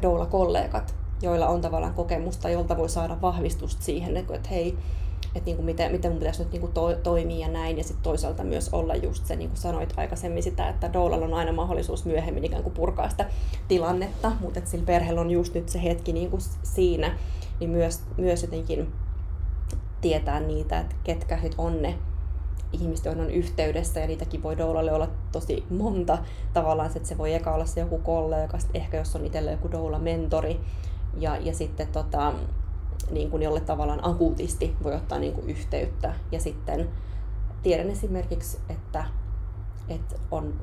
doula-kollegat, joilla on tavallaan kokemusta, jolta voi saada vahvistusta siihen, että hei, että niin kuin miten, miten mun pitäisi nyt niin kuin to, toimia ja näin. Ja sitten toisaalta myös olla just se, niin kuin sanoit aikaisemmin sitä, että Doulalla on aina mahdollisuus myöhemmin ikään kuin purkaa sitä tilannetta, mutta että sillä perheellä on just nyt se hetki niin kuin siinä, niin myös, myös jotenkin tietää niitä, että ketkä sit on ne ihmiset, joihin on yhteydessä, ja niitäkin voi doulalle olla tosi monta. Tavallaan, että se voi eka olla se joku kollega, ehkä jos on itsellä joku doula-mentori, ja, ja sitten tota, niin kuin jolle tavallaan akuutisti voi ottaa niin kuin yhteyttä. Ja sitten tiedän esimerkiksi, että, että on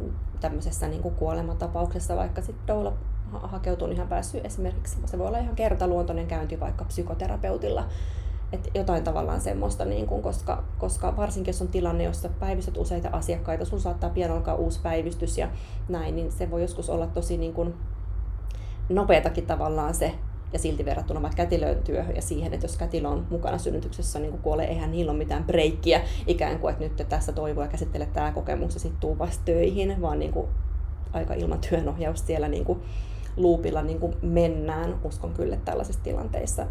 tämmöisessä niin kuin kuolematapauksessa vaikka sitten doula hakeutuu ihan päässyt esimerkiksi, se voi olla ihan kertaluontoinen käynti vaikka psykoterapeutilla, että jotain tavallaan semmoista, niin kuin, koska, koska varsinkin jos on tilanne, jossa päivystät useita asiakkaita, sun saattaa pian alkaa uusi päivystys ja näin, niin se voi joskus olla tosi niin kuin, nopeatakin tavallaan se ja silti verrattuna vaikka kätilön työhön ja siihen, että jos kätilö on mukana synnytyksessä niin kuolee, eihän niillä ole mitään breikkiä ikään kuin, että nyt tässä toivoa ja käsittele tämä kokemus ja sitten tuu vasta töihin, vaan niin kuin aika ilman työnohjausta siellä niin kuin luupilla niin kuin mennään. Uskon kyllä, että tällaisissa tilanteissa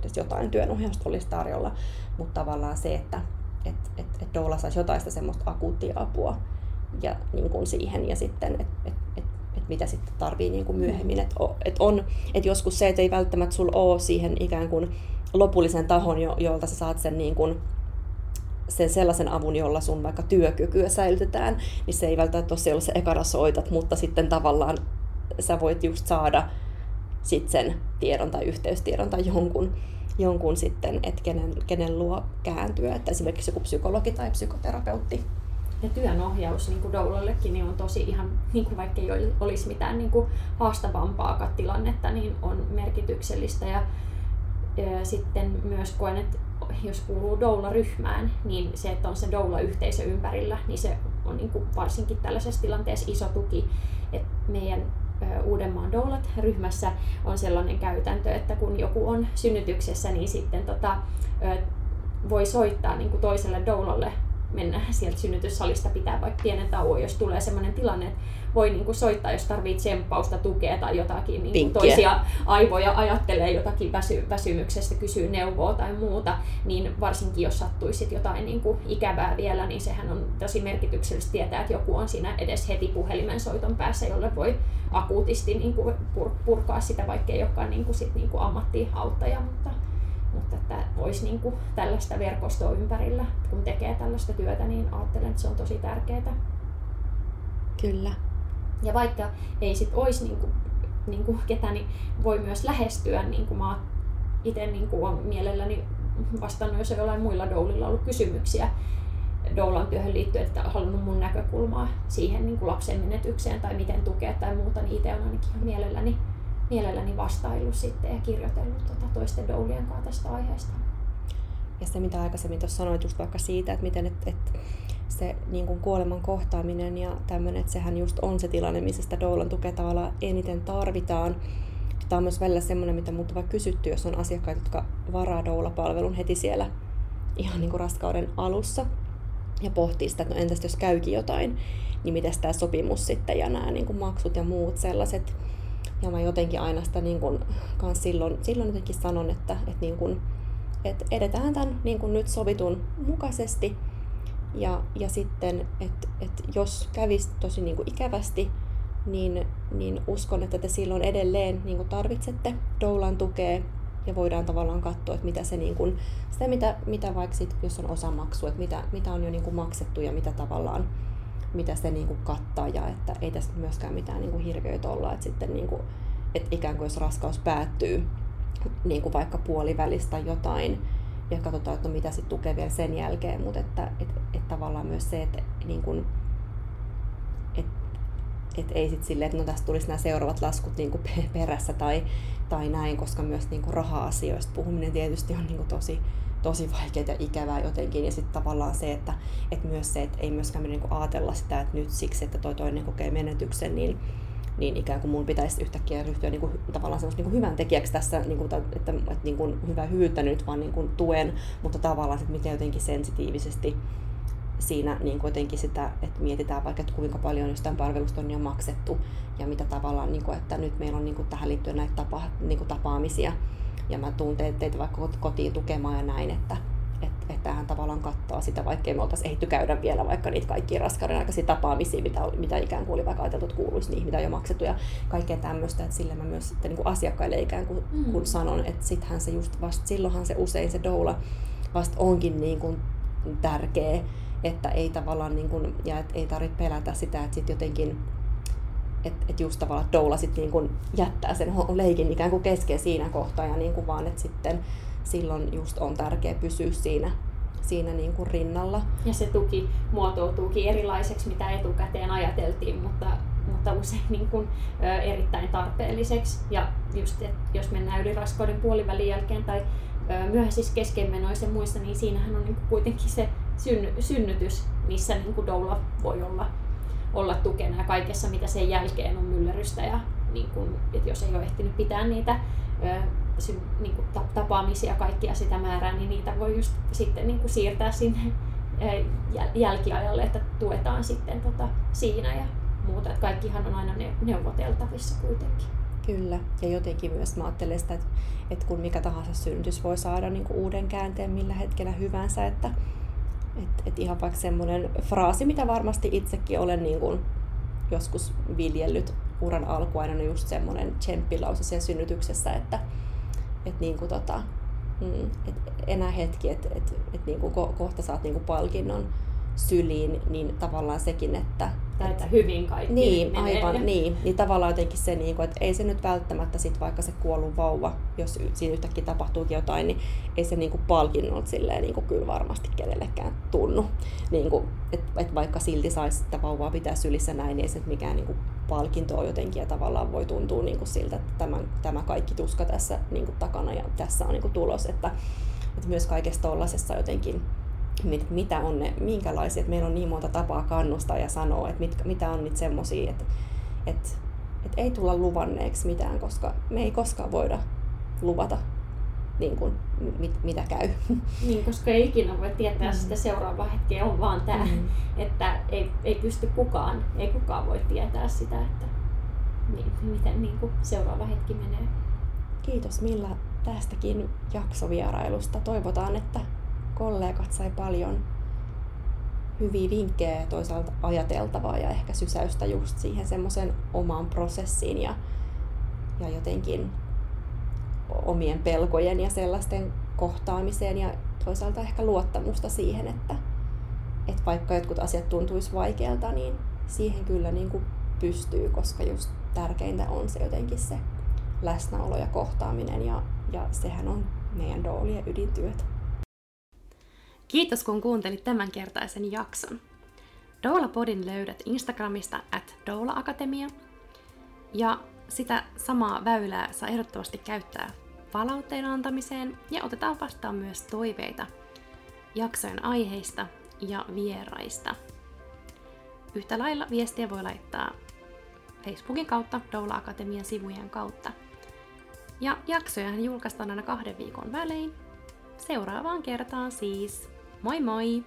edes jotain työnohjausta olisi tarjolla, mutta tavallaan se, että et, et, et Doula saisi jotain semmoista akuuttia apua ja niin kuin siihen ja sitten, että et, et että mitä sitten tarvii niin kuin myöhemmin. Että et on, että joskus se, että ei välttämättä sulla ole siihen ikään kuin lopullisen tahon, jo, jolta sä saat sen, niin kuin, sen sellaisen avun, jolla sun vaikka työkykyä säilytetään, niin se ei välttämättä ole se, jolla sä soitat, mutta sitten tavallaan sä voit just saada sit sen tiedon tai yhteystiedon tai jonkun, jonkun sitten, että kenen, kenen luo kääntyä, että esimerkiksi joku psykologi tai psykoterapeutti ja työnohjaus niin kuin Doulallekin niin on tosi ihan, niin kuin vaikka ei olisi mitään niin kuin haastavampaa tilannetta, niin on merkityksellistä. Ja, ja sitten myös koen, että jos kuuluu doula-ryhmään, niin se, että on se doula-yhteisö ympärillä, niin se on niin kuin varsinkin tällaisessa tilanteessa iso tuki. Et meidän Uudenmaan doulat ryhmässä on sellainen käytäntö, että kun joku on synnytyksessä, niin sitten tota, voi soittaa niin kuin toiselle doulalle mennä sieltä synnytyssalista pitää vaikka pienen tauon, jos tulee sellainen tilanne, että voi niin kuin soittaa, jos tarvitsee tsemppausta, tukea tai jotakin niin kuin toisia aivoja ajattelee jotakin väsy, väsymyksestä, kysyy neuvoa tai muuta, niin varsinkin jos sattuisit jotain niin kuin ikävää vielä, niin sehän on tosi merkityksellistä tietää, että joku on siinä edes heti puhelimen soiton päässä, jolle voi akuutisti niin kuin purkaa sitä, vaikka ei olekaan niin kuin sit niin kuin ammattiauttaja, mutta mutta että olisi niin kuin tällaista verkostoa ympärillä, kun tekee tällaista työtä, niin ajattelen, että se on tosi tärkeää. Kyllä. Ja vaikka ei sit olisi niin kuin, niin kuin ketä, niin voi myös lähestyä, niin kuin mä itse niin olen mielelläni vastannut, jos ei jollain muilla doulilla ollut kysymyksiä doulan työhön liittyen, että halunnut mun näkökulmaa siihen niin kuin lapsen menetykseen tai miten tukea tai muuta, niin itse on ainakin mielelläni mielelläni vastaillut sitten ja kirjoitellut tuota toisten doulien kanssa tästä aiheesta. Ja se, mitä aikaisemmin tuossa sanoit just vaikka siitä, että miten et, et se niin kuin kuoleman kohtaaminen ja tämmöinen, että sehän just on se tilanne, missä sitä doulan tukea tavallaan eniten tarvitaan. Tämä on myös välillä semmoinen, mitä multa vaikka kysytty, jos on asiakkaita, jotka varaa doula-palvelun heti siellä ihan niin kuin raskauden alussa ja pohtii sitä, että no entäs jos käykin jotain, niin miten tämä sopimus sitten ja nämä niin kuin maksut ja muut sellaiset, ja mä jotenkin aina sitä niin kun, kans silloin, silloin jotenkin sanon, että, että, niin kun, että edetään tämän niin kun nyt sovitun mukaisesti. Ja, ja sitten, että, että jos kävisi tosi niin kuin ikävästi, niin, niin uskon, että te silloin edelleen niin kuin tarvitsette doulan tukea ja voidaan tavallaan katsoa, että mitä se niin kuin, sitä mitä, mitä vaikka sit, jos on osamaksu, että mitä, mitä on jo niin kuin maksettu ja mitä tavallaan mitä se niin kuin kattaa ja että ei tässä myöskään mitään niin kuin hirviöitä olla, että sitten niin kuin, että ikään kuin jos raskaus päättyy niin kuin vaikka puolivälistä jotain ja katsotaan, että no mitä sitten tukee vielä sen jälkeen, mutta että et, et tavallaan myös se, että niin kuin, et, et ei sitten silleen, että no tästä tulisi nämä seuraavat laskut niin kuin perässä tai, tai näin, koska myös niin kuin raha-asioista puhuminen tietysti on niin kuin tosi, tosi vaikeaa ja ikävää jotenkin. Ja sitten tavallaan se, että, että myös se, että ei myöskään niinku ajatella sitä, että nyt siksi, että toi toinen kokee menetyksen, niin, niin ikään kuin mun pitäisi yhtäkkiä ryhtyä niin kuin, tavallaan niin kuin hyvän tekijäksi tässä, niin kuin, että, että, että niin kuin hyvää hyvyyttä nyt vaan niin kuin tuen, mutta tavallaan että miten jotenkin sensitiivisesti siinä niin kuin jotenkin sitä, että mietitään vaikka, että kuinka paljon jostain palvelusta on jo maksettu ja mitä tavallaan, niin kuin, että nyt meillä on niin kuin tähän liittyen näitä tapa, niin kuin tapaamisia, ja mä tuun teitä vaikka kotiin tukemaan ja näin, että, että, tähän tavallaan kattaa sitä, vaikka me oltaisiin ehditty käydä vielä vaikka niitä kaikkia raskauden aikaisia tapaamisia, mitä, mitä ikään kuin oli vaikka ajateltu, että kuuluisi niihin, mitä on jo maksettu ja kaikkea tämmöistä, että sillä mä myös sitten niin kuin asiakkaille ikään kuin mm. kun sanon, että sittenhän se just vasta, silloinhan se usein se doula vasta onkin niin kuin tärkeä, että ei tavallaan niin kuin, ja et ei tarvitse pelätä sitä, että sitten jotenkin että et just tavallaan doula sit niin kun jättää sen leikin ikään kuin kesken siinä kohtaa ja niin kuin vaan, että sitten silloin just on tärkeää pysyä siinä, siinä niin kuin rinnalla. Ja se tuki muotoutuukin erilaiseksi, mitä etukäteen ajateltiin, mutta, mutta usein niin kuin, ö, erittäin tarpeelliseksi. Ja just, että jos mennään yli raskauden puolivälin jälkeen tai ö, myöhäisissä keskenmenoissa ja muissa, niin siinähän on niin kuin kuitenkin se synny, synnytys, missä niin kuin doula voi olla olla tukena ja kaikessa, mitä sen jälkeen on myllerrystä ja niin kun, että jos ei ole ehtinyt pitää niitä ö, niin kun, tapaamisia kaikkia sitä määrää, niin niitä voi just sitten niin siirtää sinne ö, jälkiajalle, että tuetaan sitten tota, siinä ja muuta. Että kaikkihan on aina neuvoteltavissa kuitenkin. Kyllä, ja jotenkin myös mä ajattelen sitä, että, että kun mikä tahansa synnytys voi saada niin kuin uuden käänteen millä hetkellä hyvänsä, että, et, et ihan vaikka semmoinen fraasi, mitä varmasti itsekin olen niin kuin joskus viljellyt uran alkuaina, on just semmoinen tsemppilause siellä synnytyksessä, että et niin kuin tota, mm, et enää hetki, että et, et niin kuin kohta saat niin kuin palkinnon syliin, niin tavallaan sekin, että... Tai että hyvin kaikki Niin, menee. aivan, niin. Niin tavallaan jotenkin se, niin kuin, että ei se nyt välttämättä sit vaikka se kuollut vauva, jos siinä yhtäkkiä tapahtuukin jotain, niin ei se niin kuin palkinnolta silleen niin kuin kyllä varmasti kenellekään tunnu. Niin kuin, että et vaikka silti saisi sitä vauvaa pitää sylissä näin, niin ei se mikään niin kuin palkinto on jotenkin ja tavallaan voi tuntua niin kuin siltä, että tämä, tämä kaikki tuska tässä niin kuin takana ja tässä on niin kuin tulos, että, että myös kaikessa tollasessa jotenkin mitä on ne, minkälaisia, että meillä on niin monta tapaa kannustaa ja sanoa, että mit, mitä on niitä semmoisia, että, että, että ei tulla luvanneeksi mitään, koska me ei koskaan voida luvata niin kuin, mit, mitä käy. Niin, koska ei ikinä voi tietää mm. sitä seuraavaa hetkeä, on vaan tämä, mm. että ei, ei pysty kukaan, ei kukaan voi tietää sitä, että niin, miten niin kuin seuraava hetki menee. Kiitos Milla tästäkin jaksovierailusta. Toivotaan, että kollegat sai paljon hyviä vinkkejä ja toisaalta ajateltavaa ja ehkä sysäystä just siihen semmoisen omaan prosessiin ja, ja jotenkin omien pelkojen ja sellaisten kohtaamiseen ja toisaalta ehkä luottamusta siihen, että, että vaikka jotkut asiat tuntuisi vaikealta, niin siihen kyllä niin kuin pystyy, koska just tärkeintä on se jotenkin se läsnäolo ja kohtaaminen ja, ja sehän on meidän doolien ydintyöt. Kiitos kun kuuntelit tämänkertaisen jakson. Doula Podin löydät Instagramista at Doula Akatemia. Ja sitä samaa väylää saa ehdottomasti käyttää palautteen antamiseen ja otetaan vastaan myös toiveita jaksojen aiheista ja vieraista. Yhtä lailla viestiä voi laittaa Facebookin kautta, Doula Akatemian sivujen kautta. Ja jaksoja julkaistaan aina kahden viikon välein. Seuraavaan kertaan siis. Moi moi!